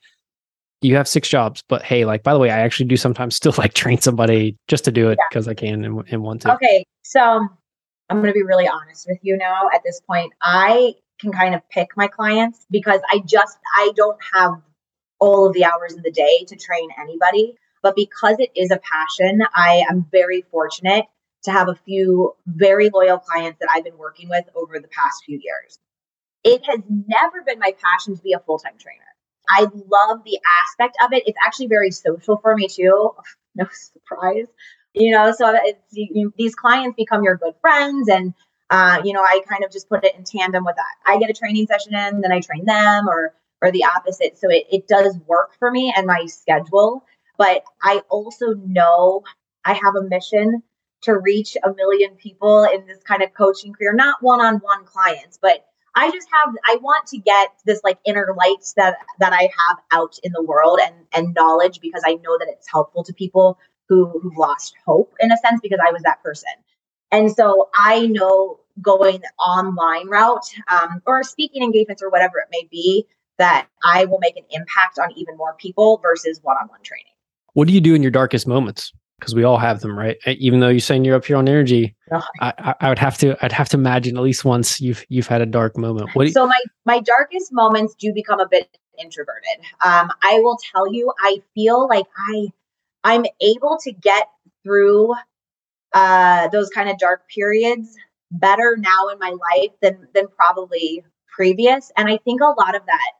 you have six jobs, but hey, like by the way, I actually do sometimes still like train somebody just to do it because yeah. I can and, and want to. Okay, so I'm going to be really honest with you now. At this point, I can kind of pick my clients because I just I don't have all of the hours in the day to train anybody. But because it is a passion, I am very fortunate to have a few very loyal clients that I've been working with over the past few years. It has never been my passion to be a full time trainer. I love the aspect of it. It's actually very social for me too. No surprise, you know. So you, these clients become your good friends, and uh, you know, I kind of just put it in tandem with that. I get a training session in, then I train them, or or the opposite. So it, it does work for me and my schedule. But I also know I have a mission to reach a million people in this kind of coaching career, not one on one clients, but I just have I want to get this like inner light that that I have out in the world and and knowledge because I know that it's helpful to people who who've lost hope in a sense because I was that person. And so I know going online route um, or speaking engagements or whatever it may be that I will make an impact on even more people versus one-on-one training. What do you do in your darkest moments? Because we all have them, right? Even though you're saying you're up here on energy, I, I, would have to I'd have to imagine at least once you've you've had a dark moment. What so my my darkest moments do become a bit introverted. Um, I will tell you, I feel like I I'm able to get through uh, those kind of dark periods better now in my life than than probably previous, and I think a lot of that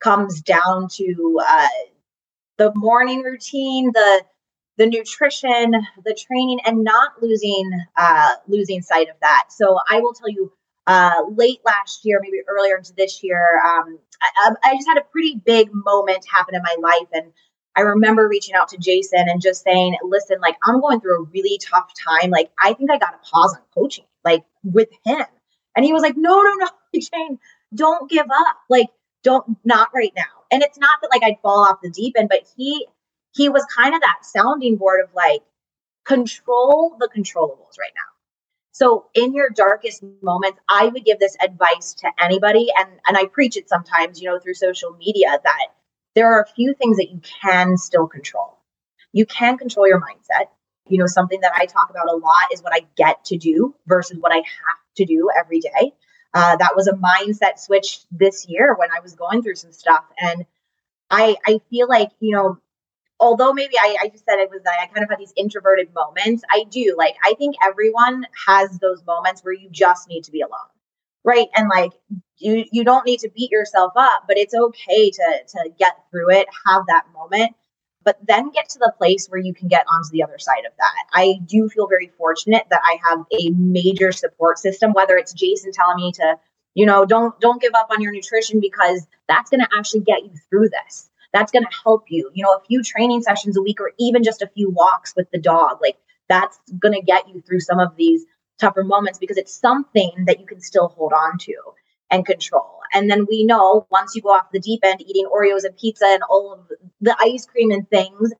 comes down to uh, the morning routine, the the nutrition, the training, and not losing uh, losing sight of that. So I will tell you, uh, late last year, maybe earlier into this year, um, I, I, just had a pretty big moment happen in my life, and I remember reaching out to Jason and just saying, "Listen, like I'm going through a really tough time. Like I think I got to pause on coaching, like with him." And he was like, "No, no, no, Jane, don't give up. Like don't not right now." And it's not that like I'd fall off the deep end, but he he was kind of that sounding board of like, control the controllables right now. So in your darkest moments, I would give this advice to anybody, and and I preach it sometimes, you know, through social media that there are a few things that you can still control. You can control your mindset. You know, something that I talk about a lot is what I get to do versus what I have to do every day. Uh, that was a mindset switch this year when I was going through some stuff, and I I feel like you know although maybe I, I just said it was I kind of had these introverted moments. I do like I think everyone has those moments where you just need to be alone. Right. And like you you don't need to beat yourself up, but it's okay to to get through it, have that moment, but then get to the place where you can get onto the other side of that. I do feel very fortunate that I have a major support system, whether it's Jason telling me to, you know, don't don't give up on your nutrition because that's going to actually get you through this that's going to help you. You know, a few training sessions a week or even just a few walks with the dog, like that's going to get you through some of these tougher moments because it's something that you can still hold on to and control. And then we know once you go off the deep end eating Oreos and pizza and all of the ice cream and things,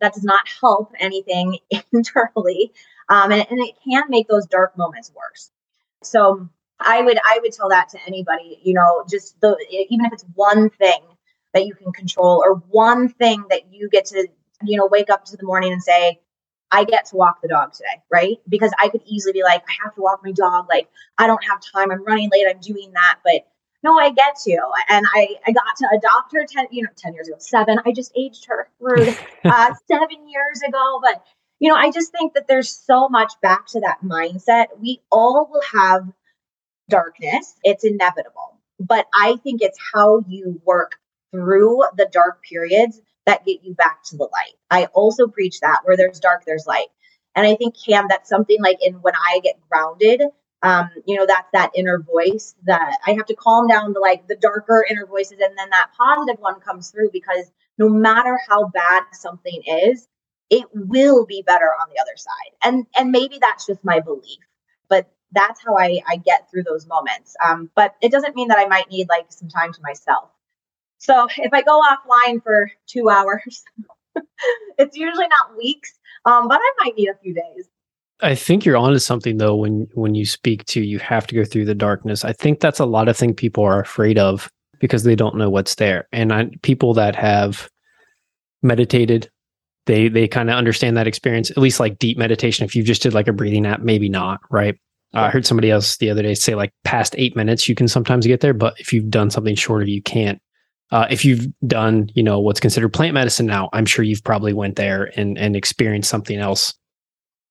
that does not help anything internally. Um, and, and it can make those dark moments worse. So I would I would tell that to anybody, you know, just the even if it's one thing that you can control or one thing that you get to, you know, wake up to the morning and say, I get to walk the dog today, right? Because I could easily be like, I have to walk my dog. Like, I don't have time. I'm running late. I'm doing that. But no, I get to. And I, I got to adopt her 10, you know, 10 years ago, seven. I just aged her rude, uh, seven years ago. But, you know, I just think that there's so much back to that mindset. We all will have darkness. It's inevitable. But I think it's how you work through the dark periods that get you back to the light. I also preach that where there's dark, there's light. And I think, Cam, that's something like in when I get grounded, um, you know, that's that inner voice that I have to calm down the like the darker inner voices. And then that positive one comes through because no matter how bad something is, it will be better on the other side. And and maybe that's just my belief, but that's how I, I get through those moments. Um, but it doesn't mean that I might need like some time to myself. So if I go offline for two hours, it's usually not weeks, um, but I might need a few days. I think you're onto something though when when you speak to you have to go through the darkness. I think that's a lot of thing people are afraid of because they don't know what's there. And I, people that have meditated, they they kind of understand that experience. At least like deep meditation. If you just did like a breathing app, maybe not, right? Uh, I heard somebody else the other day say like past eight minutes, you can sometimes get there, but if you've done something shorter, you can't. Uh, if you've done, you know, what's considered plant medicine now, I'm sure you've probably went there and and experienced something else.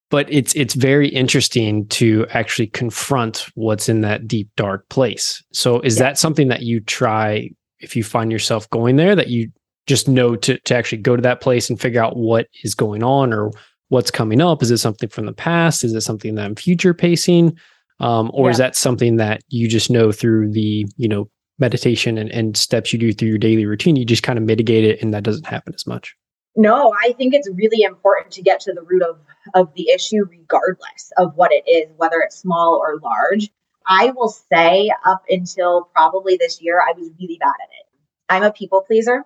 But it's it's very interesting to actually confront what's in that deep dark place. So is yeah. that something that you try if you find yourself going there that you just know to to actually go to that place and figure out what is going on or what's coming up? Is it something from the past? Is it something that I'm future pacing? Um, or yeah. is that something that you just know through the, you know, meditation and, and steps you do through your daily routine? You just kind of mitigate it and that doesn't happen as much. No, I think it's really important to get to the root of, of the issue, regardless of what it is, whether it's small or large. I will say, up until probably this year, I was really bad at it. I'm a people pleaser.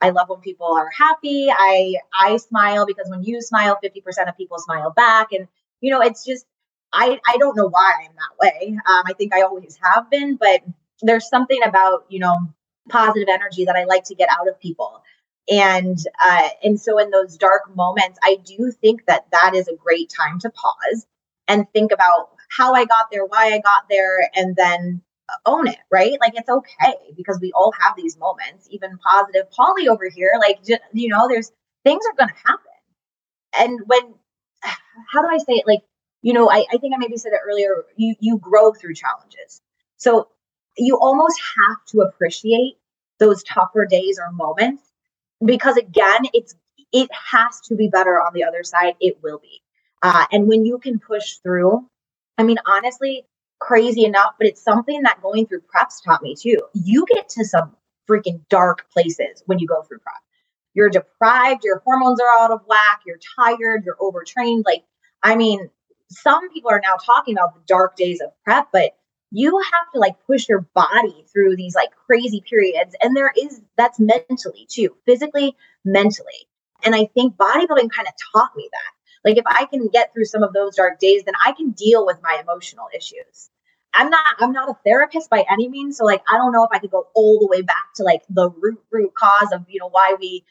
I love when people are happy. I I smile because when you smile, 50% of people smile back. And you know, it's just I I don't know why I'm that way. Um, I think I always have been, but there's something about, you know, positive energy that I like to get out of people. And uh, and so in those dark moments, I do think that that is a great time to pause and think about how I got there, why I got there, and then own it, right? Like it's okay because we all have these moments, even positive. Polly over here, like, you know, there's things are going to happen. And when, how do I say it? Like, you know, I, I think I maybe said it earlier, you, you grow through challenges. So you almost have to appreciate those tougher days or moments because again, it's, it has to be better on the other side. It will be. Uh, and when you can push through, I mean, honestly, crazy enough, but it's something that going through preps taught me too. You get to some freaking dark places when you go through prep. You're deprived, your hormones are out of whack, you're tired, you're overtrained. Like, I mean, some people are now talking about the dark days of prep, but you have to like push your body through these like crazy periods. And there is that's mentally too, physically, mentally. And I think bodybuilding kind of taught me that. Like if I can get through some of those dark days, then I can deal with my emotional issues. I'm not I'm not a therapist by any means. So like I don't know if I could go all the way back to like the root root cause of, you know, why we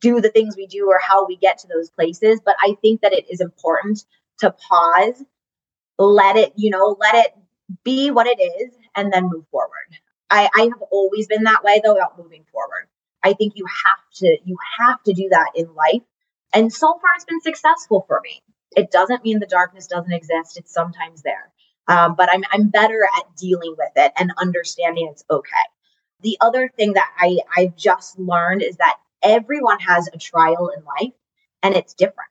do the things we do or how we get to those places. But I think that it is important to pause, let it, you know, let it be what it is and then move forward. I, I have always been that way though about moving forward. I think you have to you have to do that in life and so far, it's been successful for me. It doesn't mean the darkness doesn't exist, it's sometimes there. Um, but I'm, I'm better at dealing with it and understanding it's okay. The other thing that I, I've just learned is that everyone has a trial in life and it's different.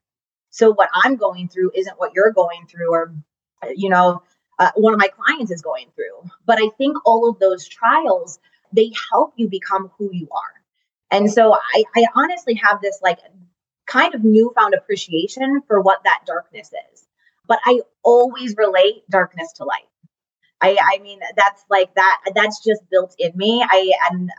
So what I'm going through isn't what you're going through, or, you know, uh, one of my clients is going through. But I think all of those trials, they help you become who you are. And so I, I honestly have this like kind of newfound appreciation for what that darkness is. But I always relate darkness to light. I, I mean, that's like that, that's just built in me. I, and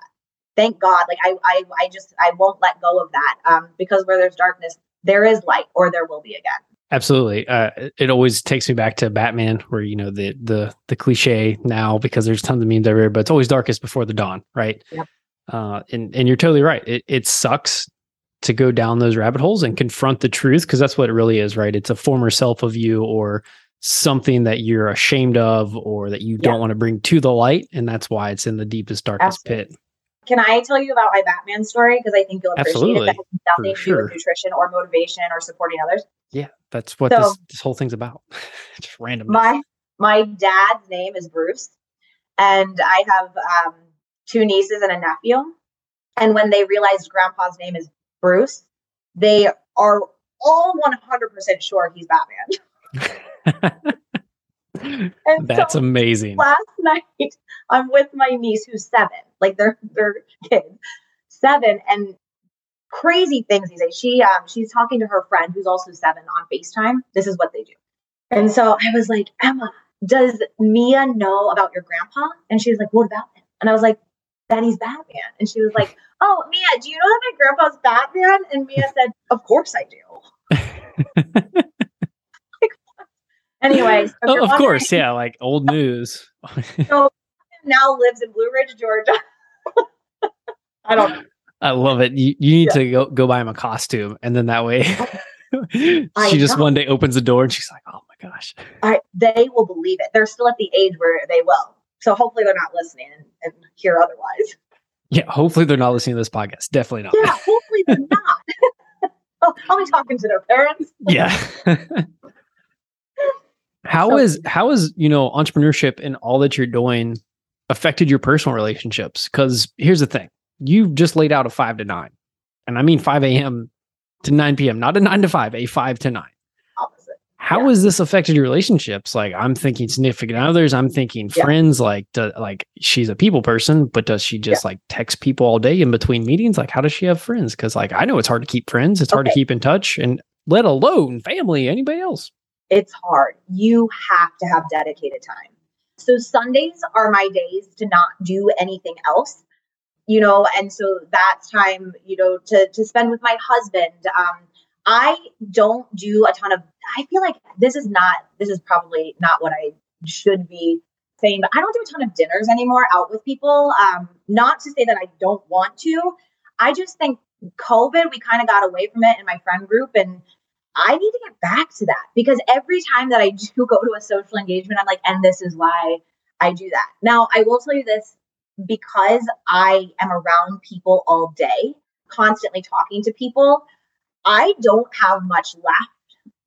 thank God, like I, I, I just, I won't let go of that. Um, because where there's darkness, there is light or there will be again. Absolutely. Uh, it always takes me back to Batman, where you know the the the cliche now because there's tons of memes everywhere, but it's always darkest before the dawn, right? Yep. Uh, and and you're totally right. It it sucks to go down those rabbit holes and confront the truth because that's what it really is, right? It's a former self of you or something that you're ashamed of or that you yeah. don't want to bring to the light. And that's why it's in the deepest, darkest Absolutely. pit. Can I tell you about my Batman story? Because I think you'll appreciate Absolutely. it. That has nothing to do with nutrition or motivation or supporting others. Yeah, that's what so, this, this whole thing's about. Just random. My my dad's name is Bruce, and I have um, two nieces and a nephew. And when they realized Grandpa's name is Bruce, they are all 100% sure he's Batman. That's so amazing. Last night, I'm with my niece who's seven, like they're they're kids, seven, and crazy things he says. She um she's talking to her friend who's also seven on FaceTime. This is what they do. And so I was like, Emma, does Mia know about your grandpa? And she was like, What about him? And I was like, that he's Batman. And she was like, Oh, Mia, do you know that my grandpa's Batman? And Mia said, Of course I do. like, anyways. Oh, of course, yeah, like old news. so now lives in Blue Ridge, Georgia. I don't. I love it. You, you need yeah. to go, go buy him a costume. And then that way she just know. one day opens the door and she's like, Oh my gosh. I, they will believe it. They're still at the age where they will. So hopefully they're not listening and, and hear otherwise. Yeah, hopefully they're not listening to this podcast. Definitely not. Yeah, hopefully they're not. oh, I'll be talking to their parents. yeah. How So- is how is you know entrepreneurship and all that you're doing affected your personal relationships? Because here's the thing: you've just laid out a five to nine, and I mean five a.m. to nine p.m., not a nine to five, a five to nine. Opposite. How Yeah. has this affected your relationships? Like, I'm thinking significant others. I'm thinking Yeah. friends. Like, do, like she's a people person, but does she just like text people all day in between meetings? Like, how does she have friends? Because like I know it's hard to keep friends. It's hard to keep in touch, and let alone family, anybody else. It's hard. You have to have dedicated time. So Sundays are my days to not do anything else. You know, and so that's time, you know, to to spend with my husband. Um, I don't do a ton of I feel like this is not this is probably not what I should be saying, but I don't do a ton of dinners anymore out with people. Um, not to say that I don't want to. I just think COVID, we kind of got away from it in my friend group and I need to get back to that because every time that I do go to a social engagement, I'm like, and this is why I do that. Now, I will tell you this because I am around people all day, constantly talking to people, I don't have much left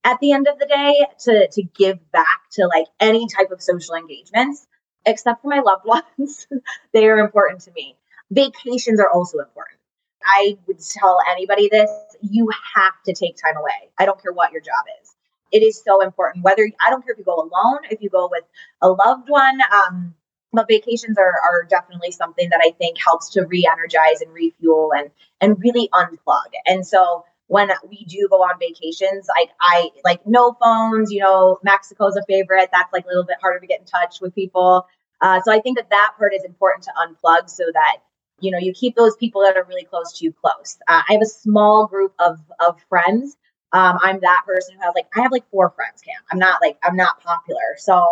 at the end of the day to to give back to like any type of social engagements except for my loved ones. they are important to me. Vacations are also important. I would tell anybody this you have to take time away. I don't care what your job is. It is so important. Whether I don't care if you go alone, if you go with a loved one, um, but vacations are, are definitely something that I think helps to re-energize and refuel and and really unplug. And so when we do go on vacations, like I like no phones. You know, Mexico's a favorite. That's like a little bit harder to get in touch with people. Uh, so I think that that part is important to unplug so that you know you keep those people that are really close to you close uh, i have a small group of of friends um, i'm that person who has like i have like four friends cam i'm not like i'm not popular so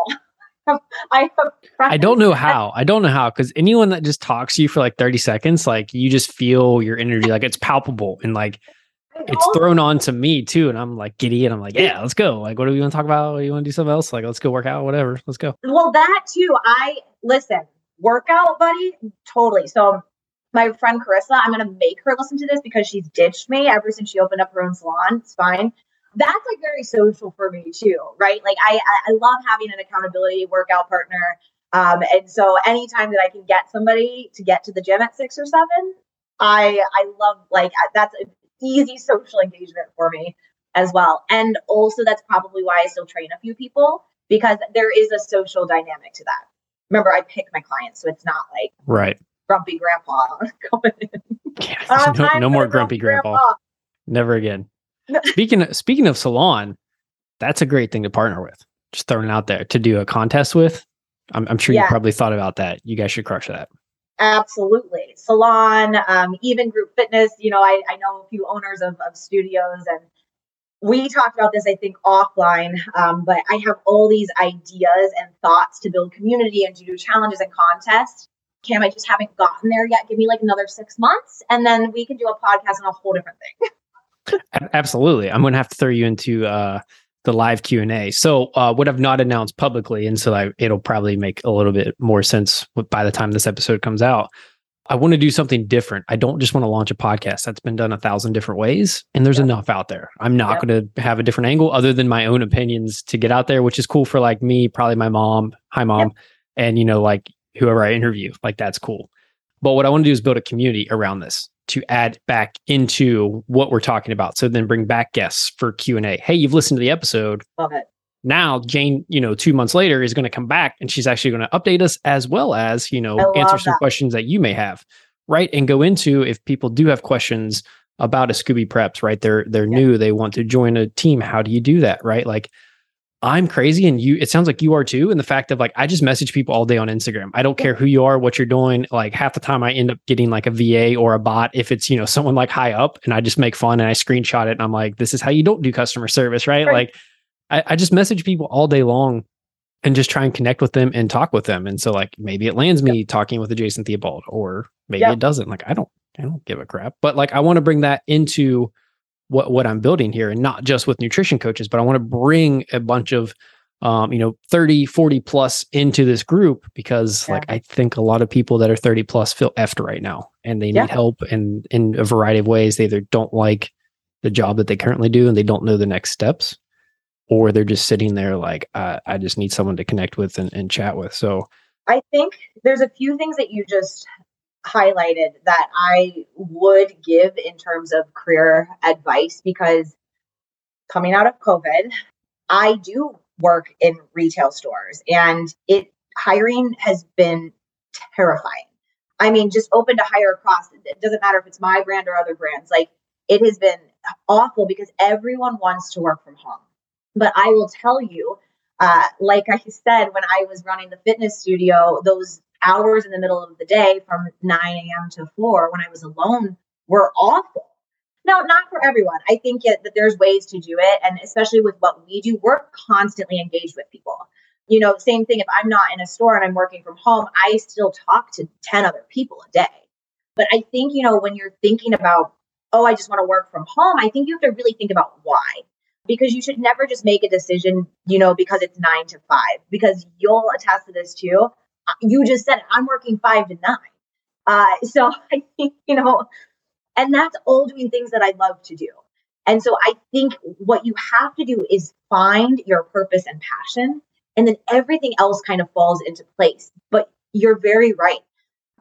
i have I don't know how. I don't know how because anyone that just talks to you for like 30 seconds, like you just feel your energy, like it's palpable and like it's thrown on to me too. And I'm like giddy and I'm like, yeah, let's go. Like, what do we want to talk about? You want to do something else? Like, let's go work out, whatever. Let's go. well that too i listen workout buddy totally so my friend carissa i'm gonna make her listen to this because she's ditched me ever since she opened up her own salon. It's fine. That's like very social for me too right? Like i i, love having an accountability workout partner. Um and so anytime that i can get somebody to get to the gym at six or seven i i love like that's an easy social engagement for me as well. And also that's probably why i still train a few people because there is a social dynamic to that. Remember i pick my clients so it's not like Right. Grumpy grandpa coming in. Yeah, no, no more grumpy grandpa. Never again. speaking of, speaking of salon, that's a great thing to partner with. Just throwing it out there to do a contest with. I'm, I'm sure you probably thought about that. You guys should crush that. Absolutely. Salon, um, even group fitness. You know, I, I know a few owners of, of studios and we talked about this, I think, offline, um, but I have all these ideas and thoughts to build community and to do challenges and contests. Cam, I just haven't gotten there yet. Give me like another six months and then we can do a podcast on a whole different thing. Absolutely. I'm going to have to throw you into uh, the live Q&A. So uh, what I've not announced publicly, and so I, it'll probably make a little bit more sense by the time this episode comes out. I want to do something different. I don't just want to launch a podcast that's been done a thousand different ways, and there's Yeah. enough out there. I'm not Yeah. going to have a different angle other than my own opinions to get out there, which is cool for like me, probably my mom, hi mom, and you know like whoever I interview. Like that's cool. But what I want to do is build a community around this to add back into what we're talking about. So then bring back guests for Q and A. Hey, you've listened to the episode. Love it. Now Jane, you know, two months later is going to come back and she's actually going to update us as well as you know answer some that. questions that you may have, right? And go into if people do have questions about a Scooby Preps, right? They're they're Yeah. new, they want to join a team. How do you do that, right? Like I'm crazy and you it sounds like you are too. And the fact of like I just message people all day on Instagram. I don't care who you are, what you're doing. Like half the time I end up getting like a VA or a bot if it's, you know, someone like high up and I just make fun and I screenshot it and I'm like, this is how you don't do customer service, right? Right. Like I, I just message people all day long and just try and connect with them and talk with them. And so like maybe it lands me talking with a Jason Theobald or maybe Yep. it doesn't. Like I don't I don't give a crap. But like I want to bring that into what what I'm building here and not just with nutrition coaches, but I want to bring a bunch of um, you know, 30, 40 plus into this group because yeah. like I think a lot of people that are 30 plus feel effed right now and they need yeah. help and in a variety of ways. They either don't like the job that they currently do and they don't know the next steps, or they're just sitting there like, uh, I just need someone to connect with and, and chat with. So I think there's a few things that you just highlighted that I would give in terms of career advice because coming out of COVID, I do work in retail stores and it hiring has been terrifying. I mean, just open to hire across. It doesn't matter if it's my brand or other brands. Like it has been awful because everyone wants to work from home. But I will tell you, uh, like I said, when I was running the fitness studio, those hours in the middle of the day from 9 a.m. to 4 when I was alone were awful. No, not for everyone. I think it, that there's ways to do it. And especially with what we do, we're constantly engaged with people. You know, same thing if I'm not in a store and I'm working from home, I still talk to 10 other people a day. But I think, you know, when you're thinking about, oh, I just want to work from home, I think you have to really think about why. Because you should never just make a decision, you know, because it's nine to five, because you'll attest to this too. You just said, I'm working five to nine. Uh, so I think, you know, and that's all doing things that I love to do. And so I think what you have to do is find your purpose and passion, and then everything else kind of falls into place. But you're very right.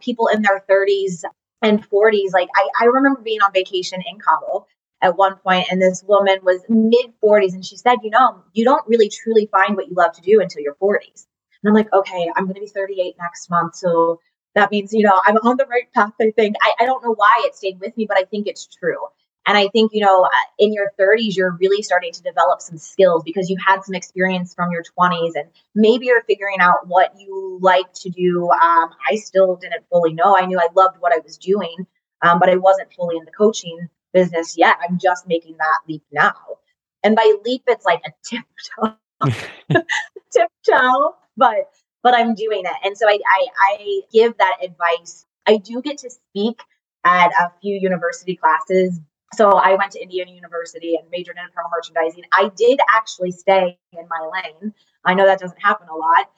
People in their 30s and 40s, like I, I remember being on vacation in Cabo at one point, and this woman was mid 40s, and she said, You know, you don't really truly find what you love to do until your 40s. And I'm like, Okay, I'm going to be 38 next month. So that means, you know, I'm on the right path, I think. I, I don't know why it stayed with me, but I think it's true. And I think, you know, uh, in your 30s, you're really starting to develop some skills because you've had some experience from your 20s and maybe you're figuring out what you like to do. Um, I still didn't fully know. I knew I loved what I was doing, um, but I wasn't fully in the coaching business yet. I'm just making that leap now. And by leap, it's like a tiptoe, tiptoe, but but I'm doing it. And so I, I, I give that advice. I do get to speak at a few university classes. So I went to Indiana University and majored in apparel merchandising. I did actually stay in my lane. I know that doesn't happen a lot.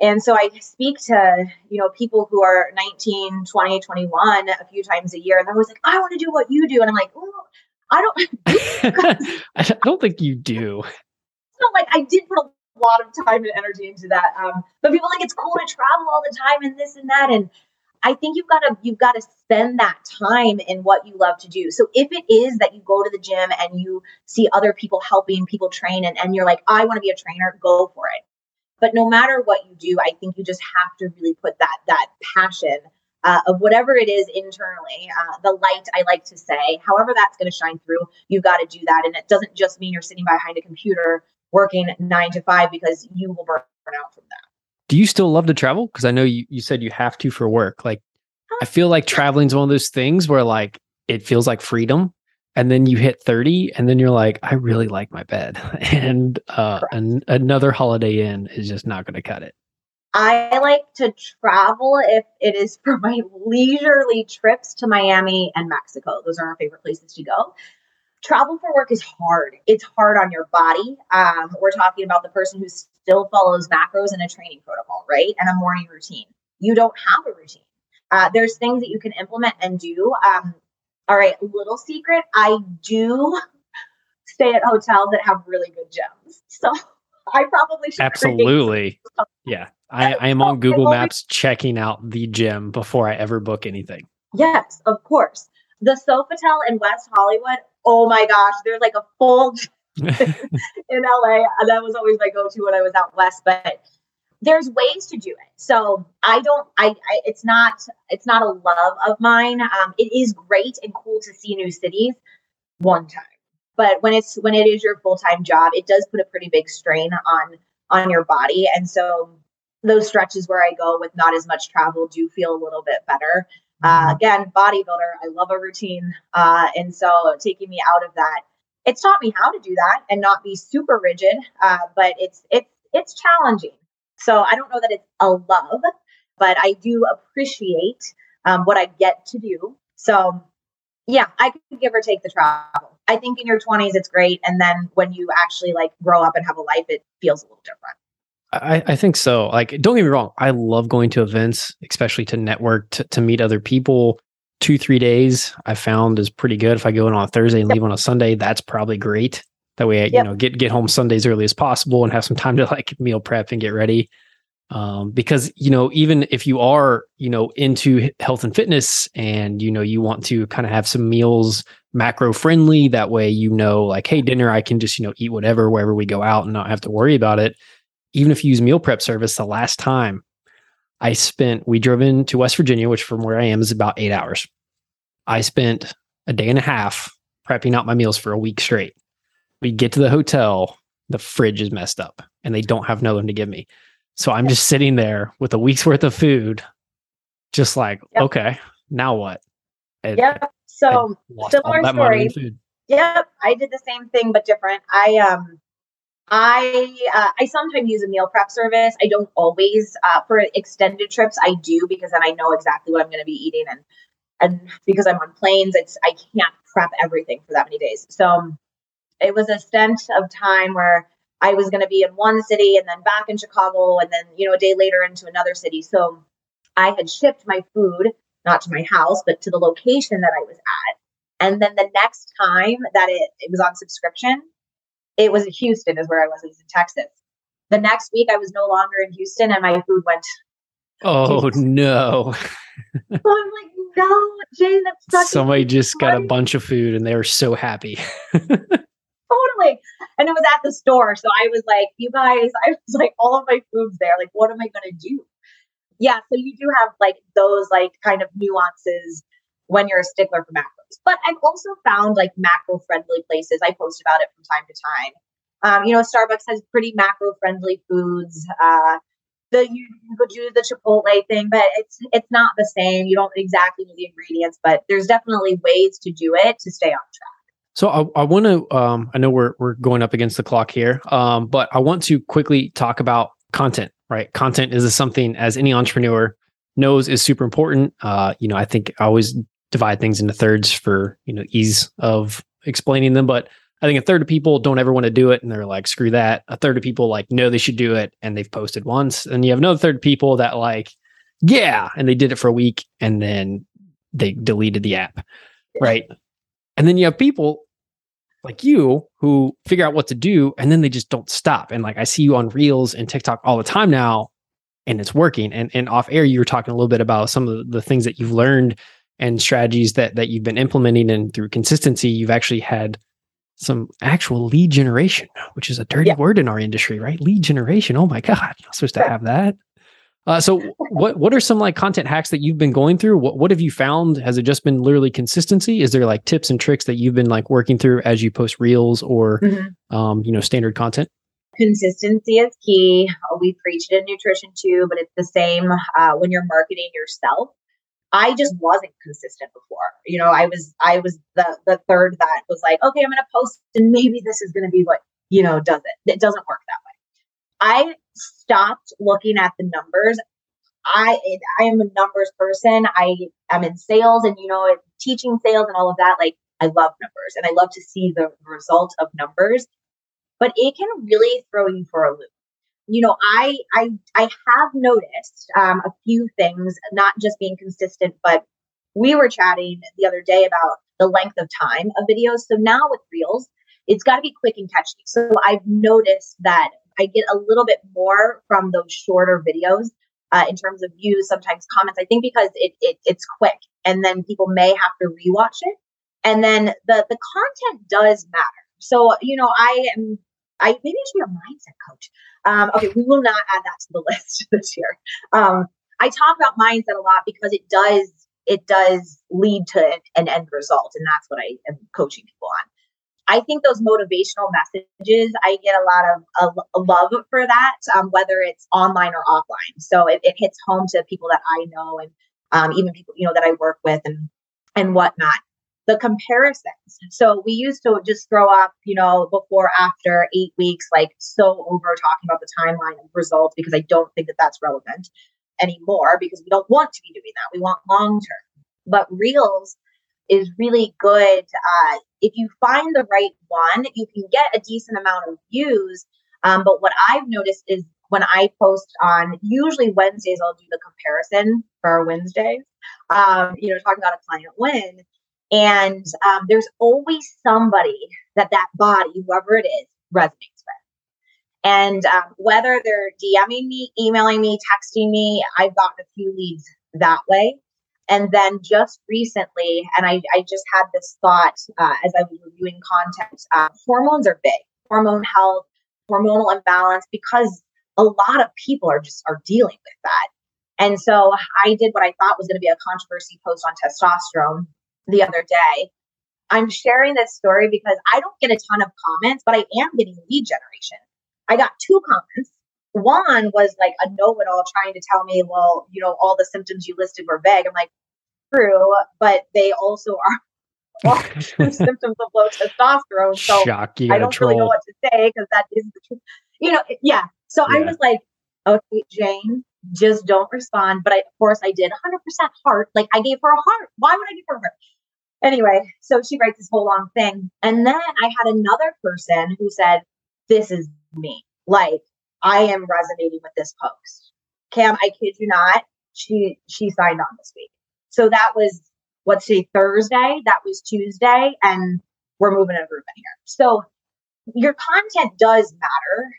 And so I speak to, you know, people who are 19, 20, 21 a few times a year. And they're always like, I want to do what you do. And I'm like, I don't. I don't think you do. So like I did put a lot of time and energy into that. Um, but people like it's cool to travel all the time and this and that. And I think you've got to you've got to spend that time in what you love to do. So if it is that you go to the gym and you see other people helping people train and, and you're like, I want to be a trainer, go for it. But no matter what you do, I think you just have to really put that that passion uh, of whatever it is internally, uh, the light I like to say, however that's going to shine through, you've got to do that. And it doesn't just mean you're sitting behind a computer working nine to five because you will burn out from that. Do you still love to travel? Because I know you, you said you have to for work. Like, I feel like traveling is one of those things where like it feels like freedom. And then you hit 30 and then you're like, I really like my bed. And uh, an, another holiday in is just not going to cut it. I like to travel if it is for my leisurely trips to Miami and Mexico. Those are our favorite places to go travel for work is hard. It's hard on your body. Um, we're talking about the person who still follows macros and a training protocol, right? And a morning routine. You don't have a routine. Uh, there's things that you can implement and do. Um, all right, little secret I do stay at hotels that have really good gyms. So I probably should. Absolutely. Yeah. I, I am on Google Maps checking out the gym before I ever book anything. Yes, of course. The Sofitel in West Hollywood oh my gosh, there's like a full in LA. And that was always my go-to when I was out west. But there's ways to do it. So I don't. I, I it's not. It's not a love of mine. Um, it is great and cool to see new cities one time. But when it's when it is your full time job, it does put a pretty big strain on on your body. And so those stretches where I go with not as much travel do feel a little bit better. Uh, again, bodybuilder, I love a routine. Uh, and so taking me out of that, it's taught me how to do that and not be super rigid. Uh, but it's, it's, it's challenging. So I don't know that it's a love, but I do appreciate um, what I get to do. So Yeah, I could give or take the travel. I think in your 20s it's great and then when you actually like grow up and have a life it feels a little different. I, I think so. Like, don't get me wrong. I love going to events, especially to network, to, to meet other people. Two, three days I found is pretty good. If I go in on a Thursday and yep. leave on a Sunday, that's probably great. That way, I, yep. you know, get get home Sundays early as possible and have some time to like meal prep and get ready. Um, because you know, even if you are you know into health and fitness and you know you want to kind of have some meals macro friendly, that way you know, like, hey, dinner I can just you know eat whatever wherever we go out and not have to worry about it even if you use meal prep service, the last time I spent, we drove into West Virginia, which from where I am is about eight hours. I spent a day and a half prepping out my meals for a week straight. We get to the hotel, the fridge is messed up and they don't have another one to give me. So I'm just sitting there with a week's worth of food, just like, yep. okay, now what? And, yep. So similar story. Yep. I did the same thing, but different. I, um, I uh, I sometimes use a meal prep service. I don't always uh, for extended trips. I do because then I know exactly what I'm going to be eating, and and because I'm on planes, it's I can't prep everything for that many days. So um, it was a stint of time where I was going to be in one city and then back in Chicago, and then you know a day later into another city. So I had shipped my food not to my house, but to the location that I was at. And then the next time that it, it was on subscription, it was in Houston is where I was. It was in Texas. The next week I was no longer in Houston and my food went. Oh no. so I'm like, no, Jane, that's Somebody just got a bunch of food and they were so happy. totally. And it was at the store. So I was like, you guys, I was like, all of my food's there. Like, what am I gonna do? Yeah, so you do have like those like kind of nuances when you're a stickler for macros. But I've also found like macro friendly places. I post about it from time to time. Um, you know, Starbucks has pretty macro friendly foods. Uh, the you, you could do the Chipotle thing, but it's it's not the same. You don't exactly know the ingredients, but there's definitely ways to do it to stay on track. So I, I want to. Um, I know we're we're going up against the clock here, um, but I want to quickly talk about content. Right, content is something as any entrepreneur knows is super important. Uh, you know, I think I always divide things into thirds for you know ease of explaining them. But i think a third of people don't ever want to do it and they're like screw that. A third of people like know they should do it and they've posted once. And you have another third of people that like yeah and they did it for a week and then they deleted the app right? And then you have people like you who figure out what to do and then they just don't stop. And like i see you on reels and tiktok all the time now and it's working. And and off air you were talking a little bit about some of the things that you've learned and strategies that that you've been implementing and through consistency you've actually had some actual lead generation which is a dirty yeah. word in our industry right? Lead generation. Oh my god i'm supposed to have that. Uh, so what what are some like content hacks that you've been going through? What what have you found? Has it just been literally consistency? Is there like tips and tricks that you've been like working through as you post reels or mm-hmm. um, you know standard content? Consistency is key. We preach it in nutrition too but it's the same uh, when you're marketing yourself I just wasn't consistent before. You know, I was I was the the third that was like, okay, I'm to post and maybe this is to be what, you know, does it. It doesn't work that way. I stopped looking at the numbers. I I am a numbers person. I am in sales and you know, teaching sales and all of that like I love numbers and I love to see the result of numbers. But it can really throw you for a loop you know, I I I have noticed um, a few things, not just being consistent, but we were chatting the other day about the length of time of videos. So now with Reels, it's got to be quick and catchy. So I've noticed that I get a little bit more from those shorter videos uh, in terms of views, sometimes comments. I think because it, it it's quick, and then people may have to rewatch it, and then the the content does matter. So you know, I am I maybe I should be a mindset coach. Um, okay, we will not add that to the list this year. Um, I talk about mindset a lot because it does it does lead to an end result, and that's what I am coaching people on. I think those motivational messages, I get a lot of love for that, um, whether it's online or offline. So it, it, hits home to people that I know and um, even people you know that I work with and and whatnot the comparisons. So we used to just throw up, you know, before, after eight weeks, like so over talking about the timeline of results because I don't think that that's relevant anymore because we don't want to be doing that. We want long term. But reels, is really good. Uh, if you find the right one, you can get a decent amount of views. Um, but what I've noticed is when I post on usually Wednesdays, I'll do the comparison for Wednesdays. Um, you know, talking about a client win, and um, there's always somebody that that body, whoever it is, resonates with. And um, whether they're DMing me, emailing me, texting me, I've gotten a few leads that way. And then just recently, and I, I just had this thought uh, as I was reviewing content uh, hormones are big, hormone health, hormonal imbalance, because a lot of people are just are dealing with that. And so I did what I thought was going to be a controversy post on testosterone the other day. I'm sharing this story because I don't get a ton of comments, but I am getting lead generation. I got two comments. One was like a know it all trying to tell me, well, you know, all the symptoms you listed were vague. I'm like, true, but they also are all symptoms of low testosterone. So Shock, I don't troll. really know what to say because that is the truth. You know, yeah. So yeah. I was like, okay, Jane, just don't respond. But I, of course, I did 100% heart. Like I gave her a heart. Why would I give her a heart? Anyway, so she writes this whole long thing. And then I had another person who said, This is me. Like, I am resonating with this post. Cam, I kid you not, she she signed on this week. So that was let's say Thursday, that was Tuesday, and we're moving a group in here. So your content does matter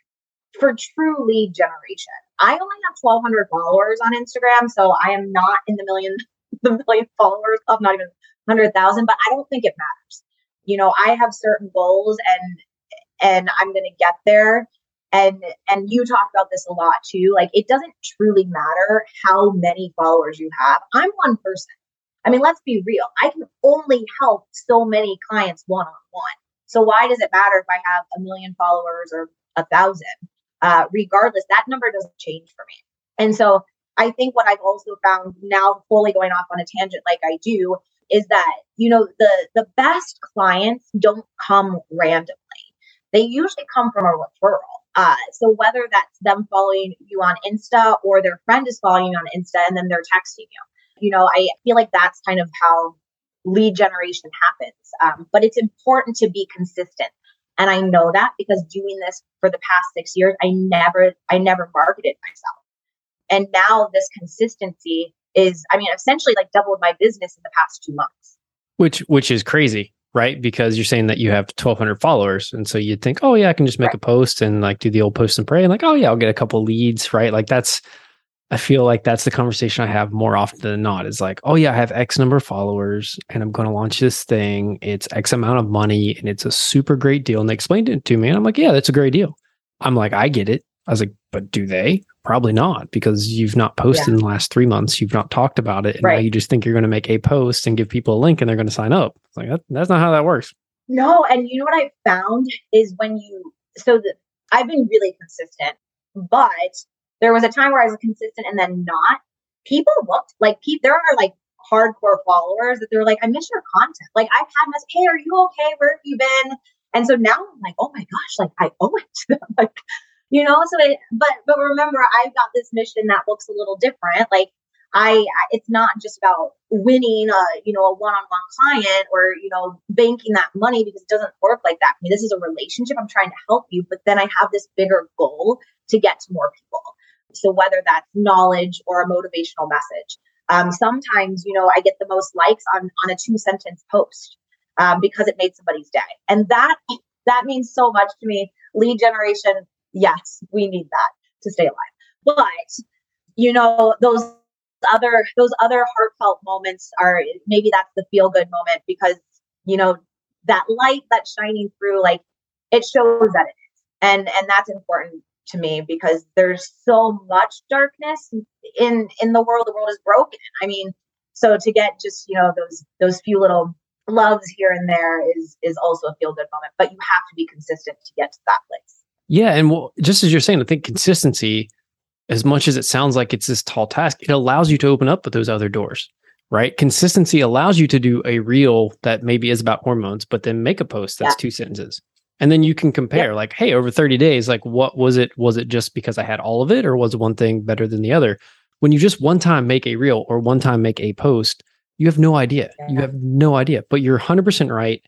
for true lead generation. I only have 1,200 followers on Instagram, so I am not in the million the million followers club, not even 100,000, but I don't think it matters. You know, I have certain goals and and I'm to get there. And and you talk about this a lot too like it doesn't truly matter how many followers you have. I'm one person. I mean let's be real. I can only help so many clients one on one so why does it matter if i have a million followers or a thousand? Uh, regardless that number doesn't change for me. And so i think what i've also found now fully going off on a tangent like i do is that you know the the best clients don't come randomly they usually come from a referral uh, so whether that's them following you on Insta or their friend is following you on Insta and then they're texting you, you know, I feel like that's kind of how lead generation happens. Um, but it's important to be consistent. And I know that because doing this for the past six years, I never, I never marketed myself. And now this consistency is, I mean, essentially like doubled my business in the past two months. Which, which is crazy right? Because you're saying that you have 1,200 followers, and so you'd think, oh yeah, I can just make right. a post and like do the old post and pray, and like, oh yeah, I'll get a couple leads, right? Like that's, I feel like that's the conversation I have more often than not. Is like, oh yeah, I have X number of followers, and I'm going to launch this thing. It's X amount of money, and it's a super great deal. And they explained it to me, and I'm like, yeah, that's a great deal. I'm like, I get it. I was like, but do they? Probably not, because you've not posted yeah. in the last three months. You've not talked about it, and right. now you just think you're going to make a post and give people a link, and they're going to sign up. It's like that, that's not how that works. No, and you know what I found is when you so the, I've been really consistent, but there was a time where I was consistent and then not. People looked like people. There are like hardcore followers that they're like, I miss your content. Like I've had this, hey, are you okay? Where have you been? And so now I'm like, oh my gosh, like I owe it to them. like, you know, so it, but but remember, I've got this mission that looks a little different. Like I, it's not just about winning a, you know, a one-on-one client or, you know, banking that money because it doesn't work like that. I mean, this is a relationship. I'm trying to help you, but then I have this bigger goal to get to more people. So whether that's knowledge or a motivational message, um, sometimes, you know, I get the most likes on, on a two sentence post um, because it made somebody's day. And that, that means so much to me. Lead generation. Yes, we need that to stay alive. But, you know, those other those other heartfelt moments are maybe that's the feel good moment because you know that light that's shining through like it shows that it is. And and that's important to me because there's so much darkness in in the world the world is broken. I mean so to get just you know those those few little loves here and there is is also a feel good moment but you have to be consistent to get to that place yeah and well just as you're saying i think consistency as much as it sounds like it's this tall task, it allows you to open up with those other doors, right? Consistency allows you to do a reel that maybe is about hormones, but then make a post that's yeah. two sentences. And then you can compare, like, hey, over 30 days, like, what was it? Was it just because I had all of it, or was one thing better than the other? When you just one time make a reel or one time make a post, You have no idea. You have no idea. But you're 100% right.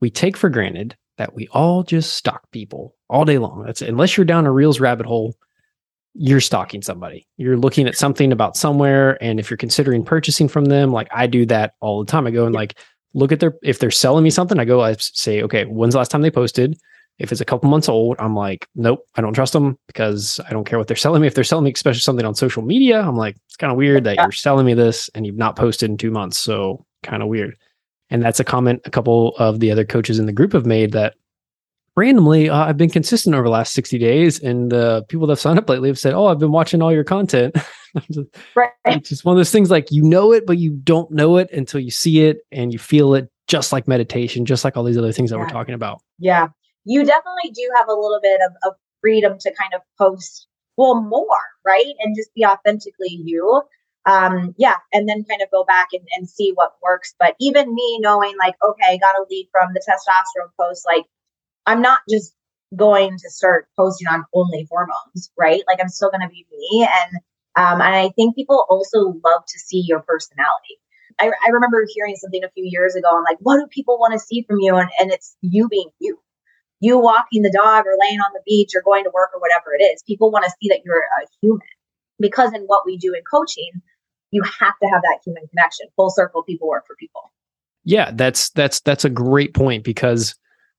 We take for granted that we all just stalk people all day long. That's unless you're down a Reels rabbit hole, you're stalking somebody. You're looking at something about somewhere. And if you're considering purchasing from them, like I do that all the time. I go and like look at their, if they're selling me something, I go, I say, okay, when's the last time they posted? If it's a couple months old, I'm like, nope, I don't trust them because I don't care what they're selling me. If they're selling me, especially something on social media, I'm like, it's kind of weird that Yeah. you're selling me this and you've not posted in two months. So kind of weird. And that's a comment a couple of the other coaches in the group have made that randomly uh, I've been consistent over the last 60 days. And uh, people that have signed up lately have said, oh, I've been watching all your content. Just- Right. it's just one of those things like you know it, but you don't know it until you see it and you feel it, just like meditation, just like all these other things that we're talking about. Yeah. You definitely do have a little bit of, of freedom to kind of post, well, more, right? And just be authentically you. Um, yeah. And then kind of go back and, and see what works. But even me knowing, like, okay, I got a lead from the testosterone post, like, I'm not just going to start posting on only hormones, right? Like, I'm still going to be me. And, um, and I think people also love to see your personality. I, I remember hearing something a few years ago. I'm like, what do people want to see from you? And, and it's you being you you walking the dog or laying on the beach or going to work or whatever it is. People want to see that you're a human because in what we do in coaching, you have to have that human connection. Full circle, people work for people. Yeah, that's that's that's a great point because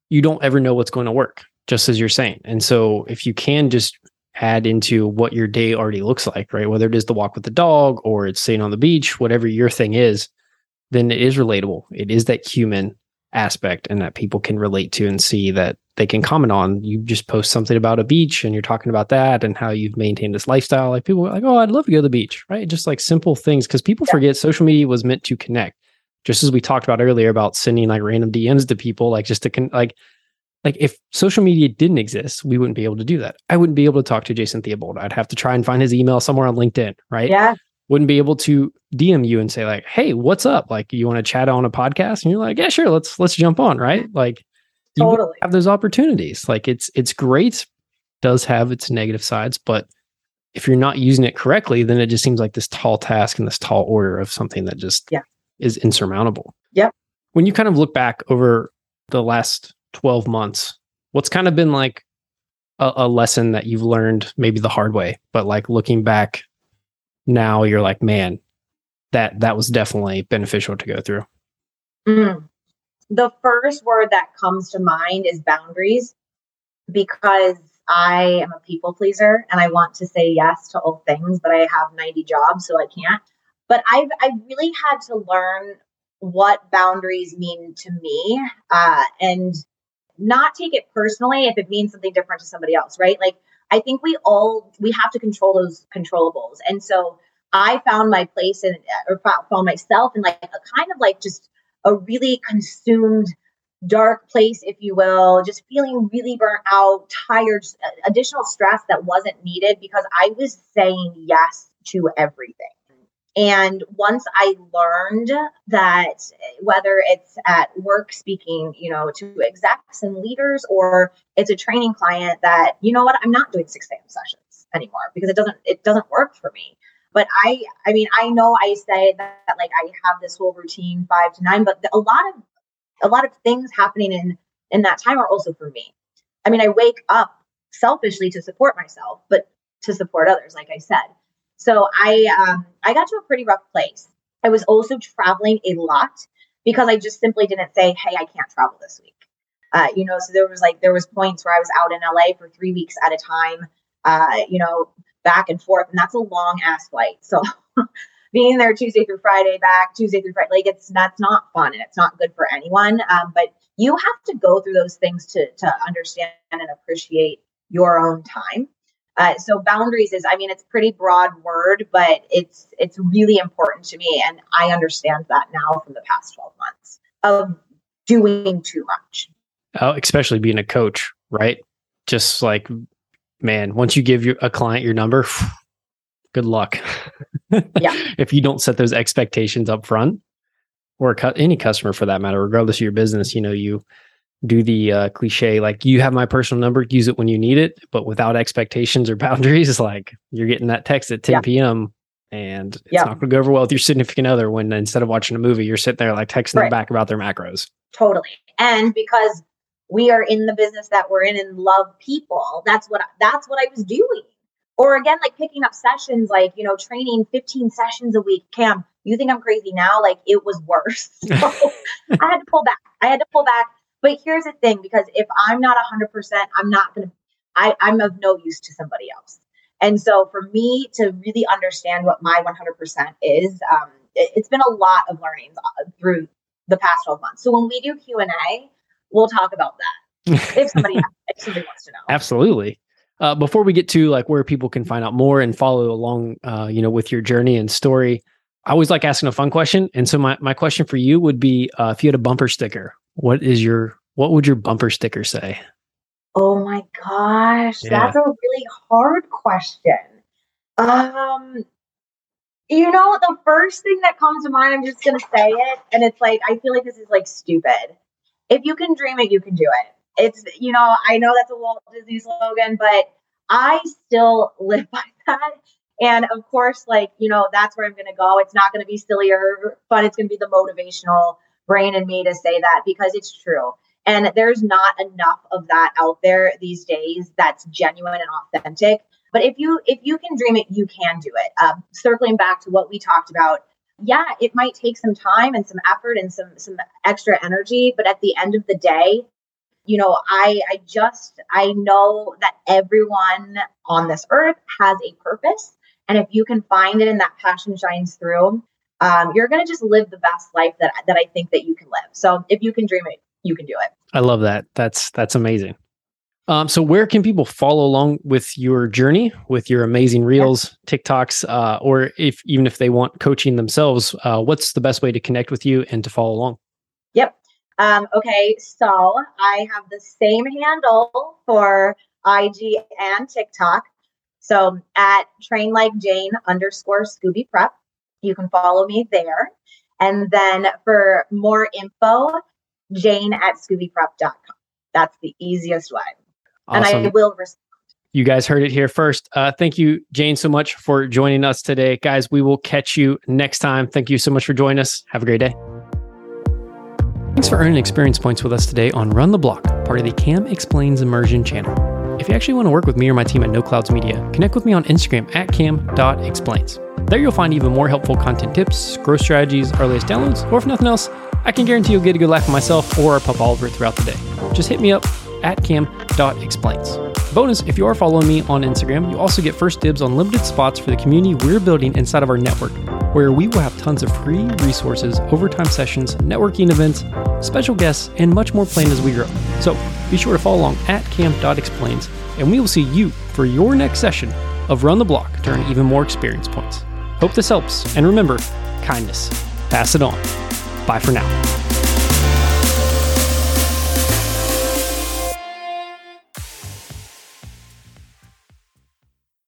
you don't ever know what's going to work, just as you're saying. And so if you can just add into what your day already looks like, right? Whether it is the walk with the dog or it's sitting on the beach, whatever your thing is, then it is relatable. It is that human aspect and that people can relate to and see that they can comment on. You just post something about a beach and you're talking about that and how you've maintained this lifestyle. Like people are like, oh, I'd love to go to the beach, right? Just like simple things because people Yeah. forget social media was meant to connect. Just as we talked about earlier about sending like random DMs to people, like just to con- like like if social media didn't exist, we wouldn't be able to do that. I wouldn't be able to talk to Jason Theobald. I'd have to try and find his email somewhere on LinkedIn, right? Yeah. Wouldn't be able to DM you and say like, "Hey, what's up? Like, you want to chat on a podcast?" And you're like, "Yeah, sure. Let's let's jump on." Right? Like, you Totally. have those opportunities. Like, it's it's great. Does have its negative sides, but if you're not using it correctly, then it just seems like this tall task and this tall order of something that just Yeah. is insurmountable. Yep. When you kind of look back over the last 12 months, what's kind of been like a, a lesson that you've learned maybe the hard way, but like looking back now you're like, man, that that was definitely beneficial to go through. Mm. The first word that comes to mind is boundaries because I am a people pleaser and I want to say yes to all things, but I have 90 jobs, so I can't. But I've I really had to learn what boundaries mean to me uh, and not take it personally if it means something different to somebody else, right? Like I think we all we have to control those controllables, and so I found my place in or found myself in like a kind of like just a really consumed dark place if you will just feeling really burnt out tired additional stress that wasn't needed because i was saying yes to everything and once i learned that whether it's at work speaking you know to execs and leaders or it's a training client that you know what i'm not doing 6 a.m sessions anymore because it doesn't it doesn't work for me. But i i mean i know i say that, that like i have this whole routine five to nine but a lot of a lot of things happening in in that time are also for me. I mean i wake up selfishly to support myself but to support others like i said so i um i got to a pretty rough place i was also traveling a lot because i just simply didn't say hey i can't travel this week uh, you know so there was like there was points where i was out in la for three weeks at a time uh, you know back and forth and that's a long ass flight so being there Tuesday through Friday, back Tuesday through Friday, like it's that's not fun and it's not good for anyone. Um, but you have to go through those things to to understand and appreciate your own time. Uh, so boundaries is, I mean, it's pretty broad word, but it's it's really important to me, and I understand that now from the past twelve months of doing too much. Oh, especially being a coach, right? Just like, man, once you give your, a client your number, good luck. Yeah. if you don't set those expectations up front, or cu- any customer for that matter, regardless of your business, you know, you do the uh, cliche like you have my personal number, use it when you need it, but without expectations or boundaries, like you're getting that text at 10 Yeah. p.m. And it's yep. not going to go over well with your significant other when instead of watching a movie, you're sitting there like texting right. them back about their macros. Totally. And because we are in the business that we're in and love people, that's what that's what I was doing. Or again, like picking up sessions, like you know, training 15 sessions a week. Cam, you think I'm crazy now? Like it was worse. So I had to pull back. I had to pull back. But here's the thing, because if I'm not 100%, I'm not going to. I'm of no use to somebody else. And so for me to really understand what my 100% is, um, it, has been a lot of learnings uh, through the past 12 months. So when we do Q&A, we'll talk about that if somebody, if somebody wants to know. Absolutely. Uh, before we get to like where people can find out more and follow along, uh, you know, with your journey and story, I always like asking a fun question. And so my, my question for you would be, uh, if you had a bumper sticker, what is your, what would your bumper sticker say? Oh my gosh, yeah. that's a really hard question. Um, you know, the first thing that comes to mind, I'm just gonna say it, and it's like I feel like this is like stupid. If you can dream it, you can do it. It's you know, I know that's a Walt Disney slogan, but I still live by that. And of course, like, you know, that's where I'm gonna go. It's not gonna be silly or fun, it's gonna be the motivational brain in me to say that because it's true. And there's not enough of that out there these days that's genuine and authentic. But if you if you can dream it, you can do it. Um, circling back to what we talked about, yeah, it might take some time and some effort and some some extra energy, but at the end of the day, you know, I I just I know that everyone on this earth has a purpose, and if you can find it and that passion shines through, um, you're going to just live the best life that that I think that you can live. So if you can dream it, you can do it. I love that. That's that's amazing. Um, so where can people follow along with your journey, with your amazing reels, yeah. TikToks, uh, or if even if they want coaching themselves, uh, what's the best way to connect with you and to follow along? Yep. Um, okay, so I have the same handle for IG and TikTok. So at train like Jane underscore Scooby Prep, you can follow me there. And then for more info, jane at scoobyprep.com. That's the easiest way. Awesome. And I will respond. You guys heard it here first. Uh, thank you, Jane, so much for joining us today. Guys, we will catch you next time. Thank you so much for joining us. Have a great day. Thanks for earning experience points with us today on Run the Block, part of the Cam Explains Immersion channel. If you actually want to work with me or my team at No Clouds Media, connect with me on Instagram at cam.explains. There you'll find even more helpful content tips, growth strategies, earliest downloads, or if nothing else, I can guarantee you'll get a good laugh from myself or Pup Oliver throughout the day. Just hit me up at cam.explains. Bonus, if you are following me on Instagram, you also get first dibs on limited spots for the community we're building inside of our network, where we will have tons of free resources, overtime sessions, networking events, special guests, and much more planned as we grow. So be sure to follow along at cam.explains, and we will see you for your next session of Run the Block to earn even more experience points. Hope this helps, and remember kindness, pass it on. Bye for now.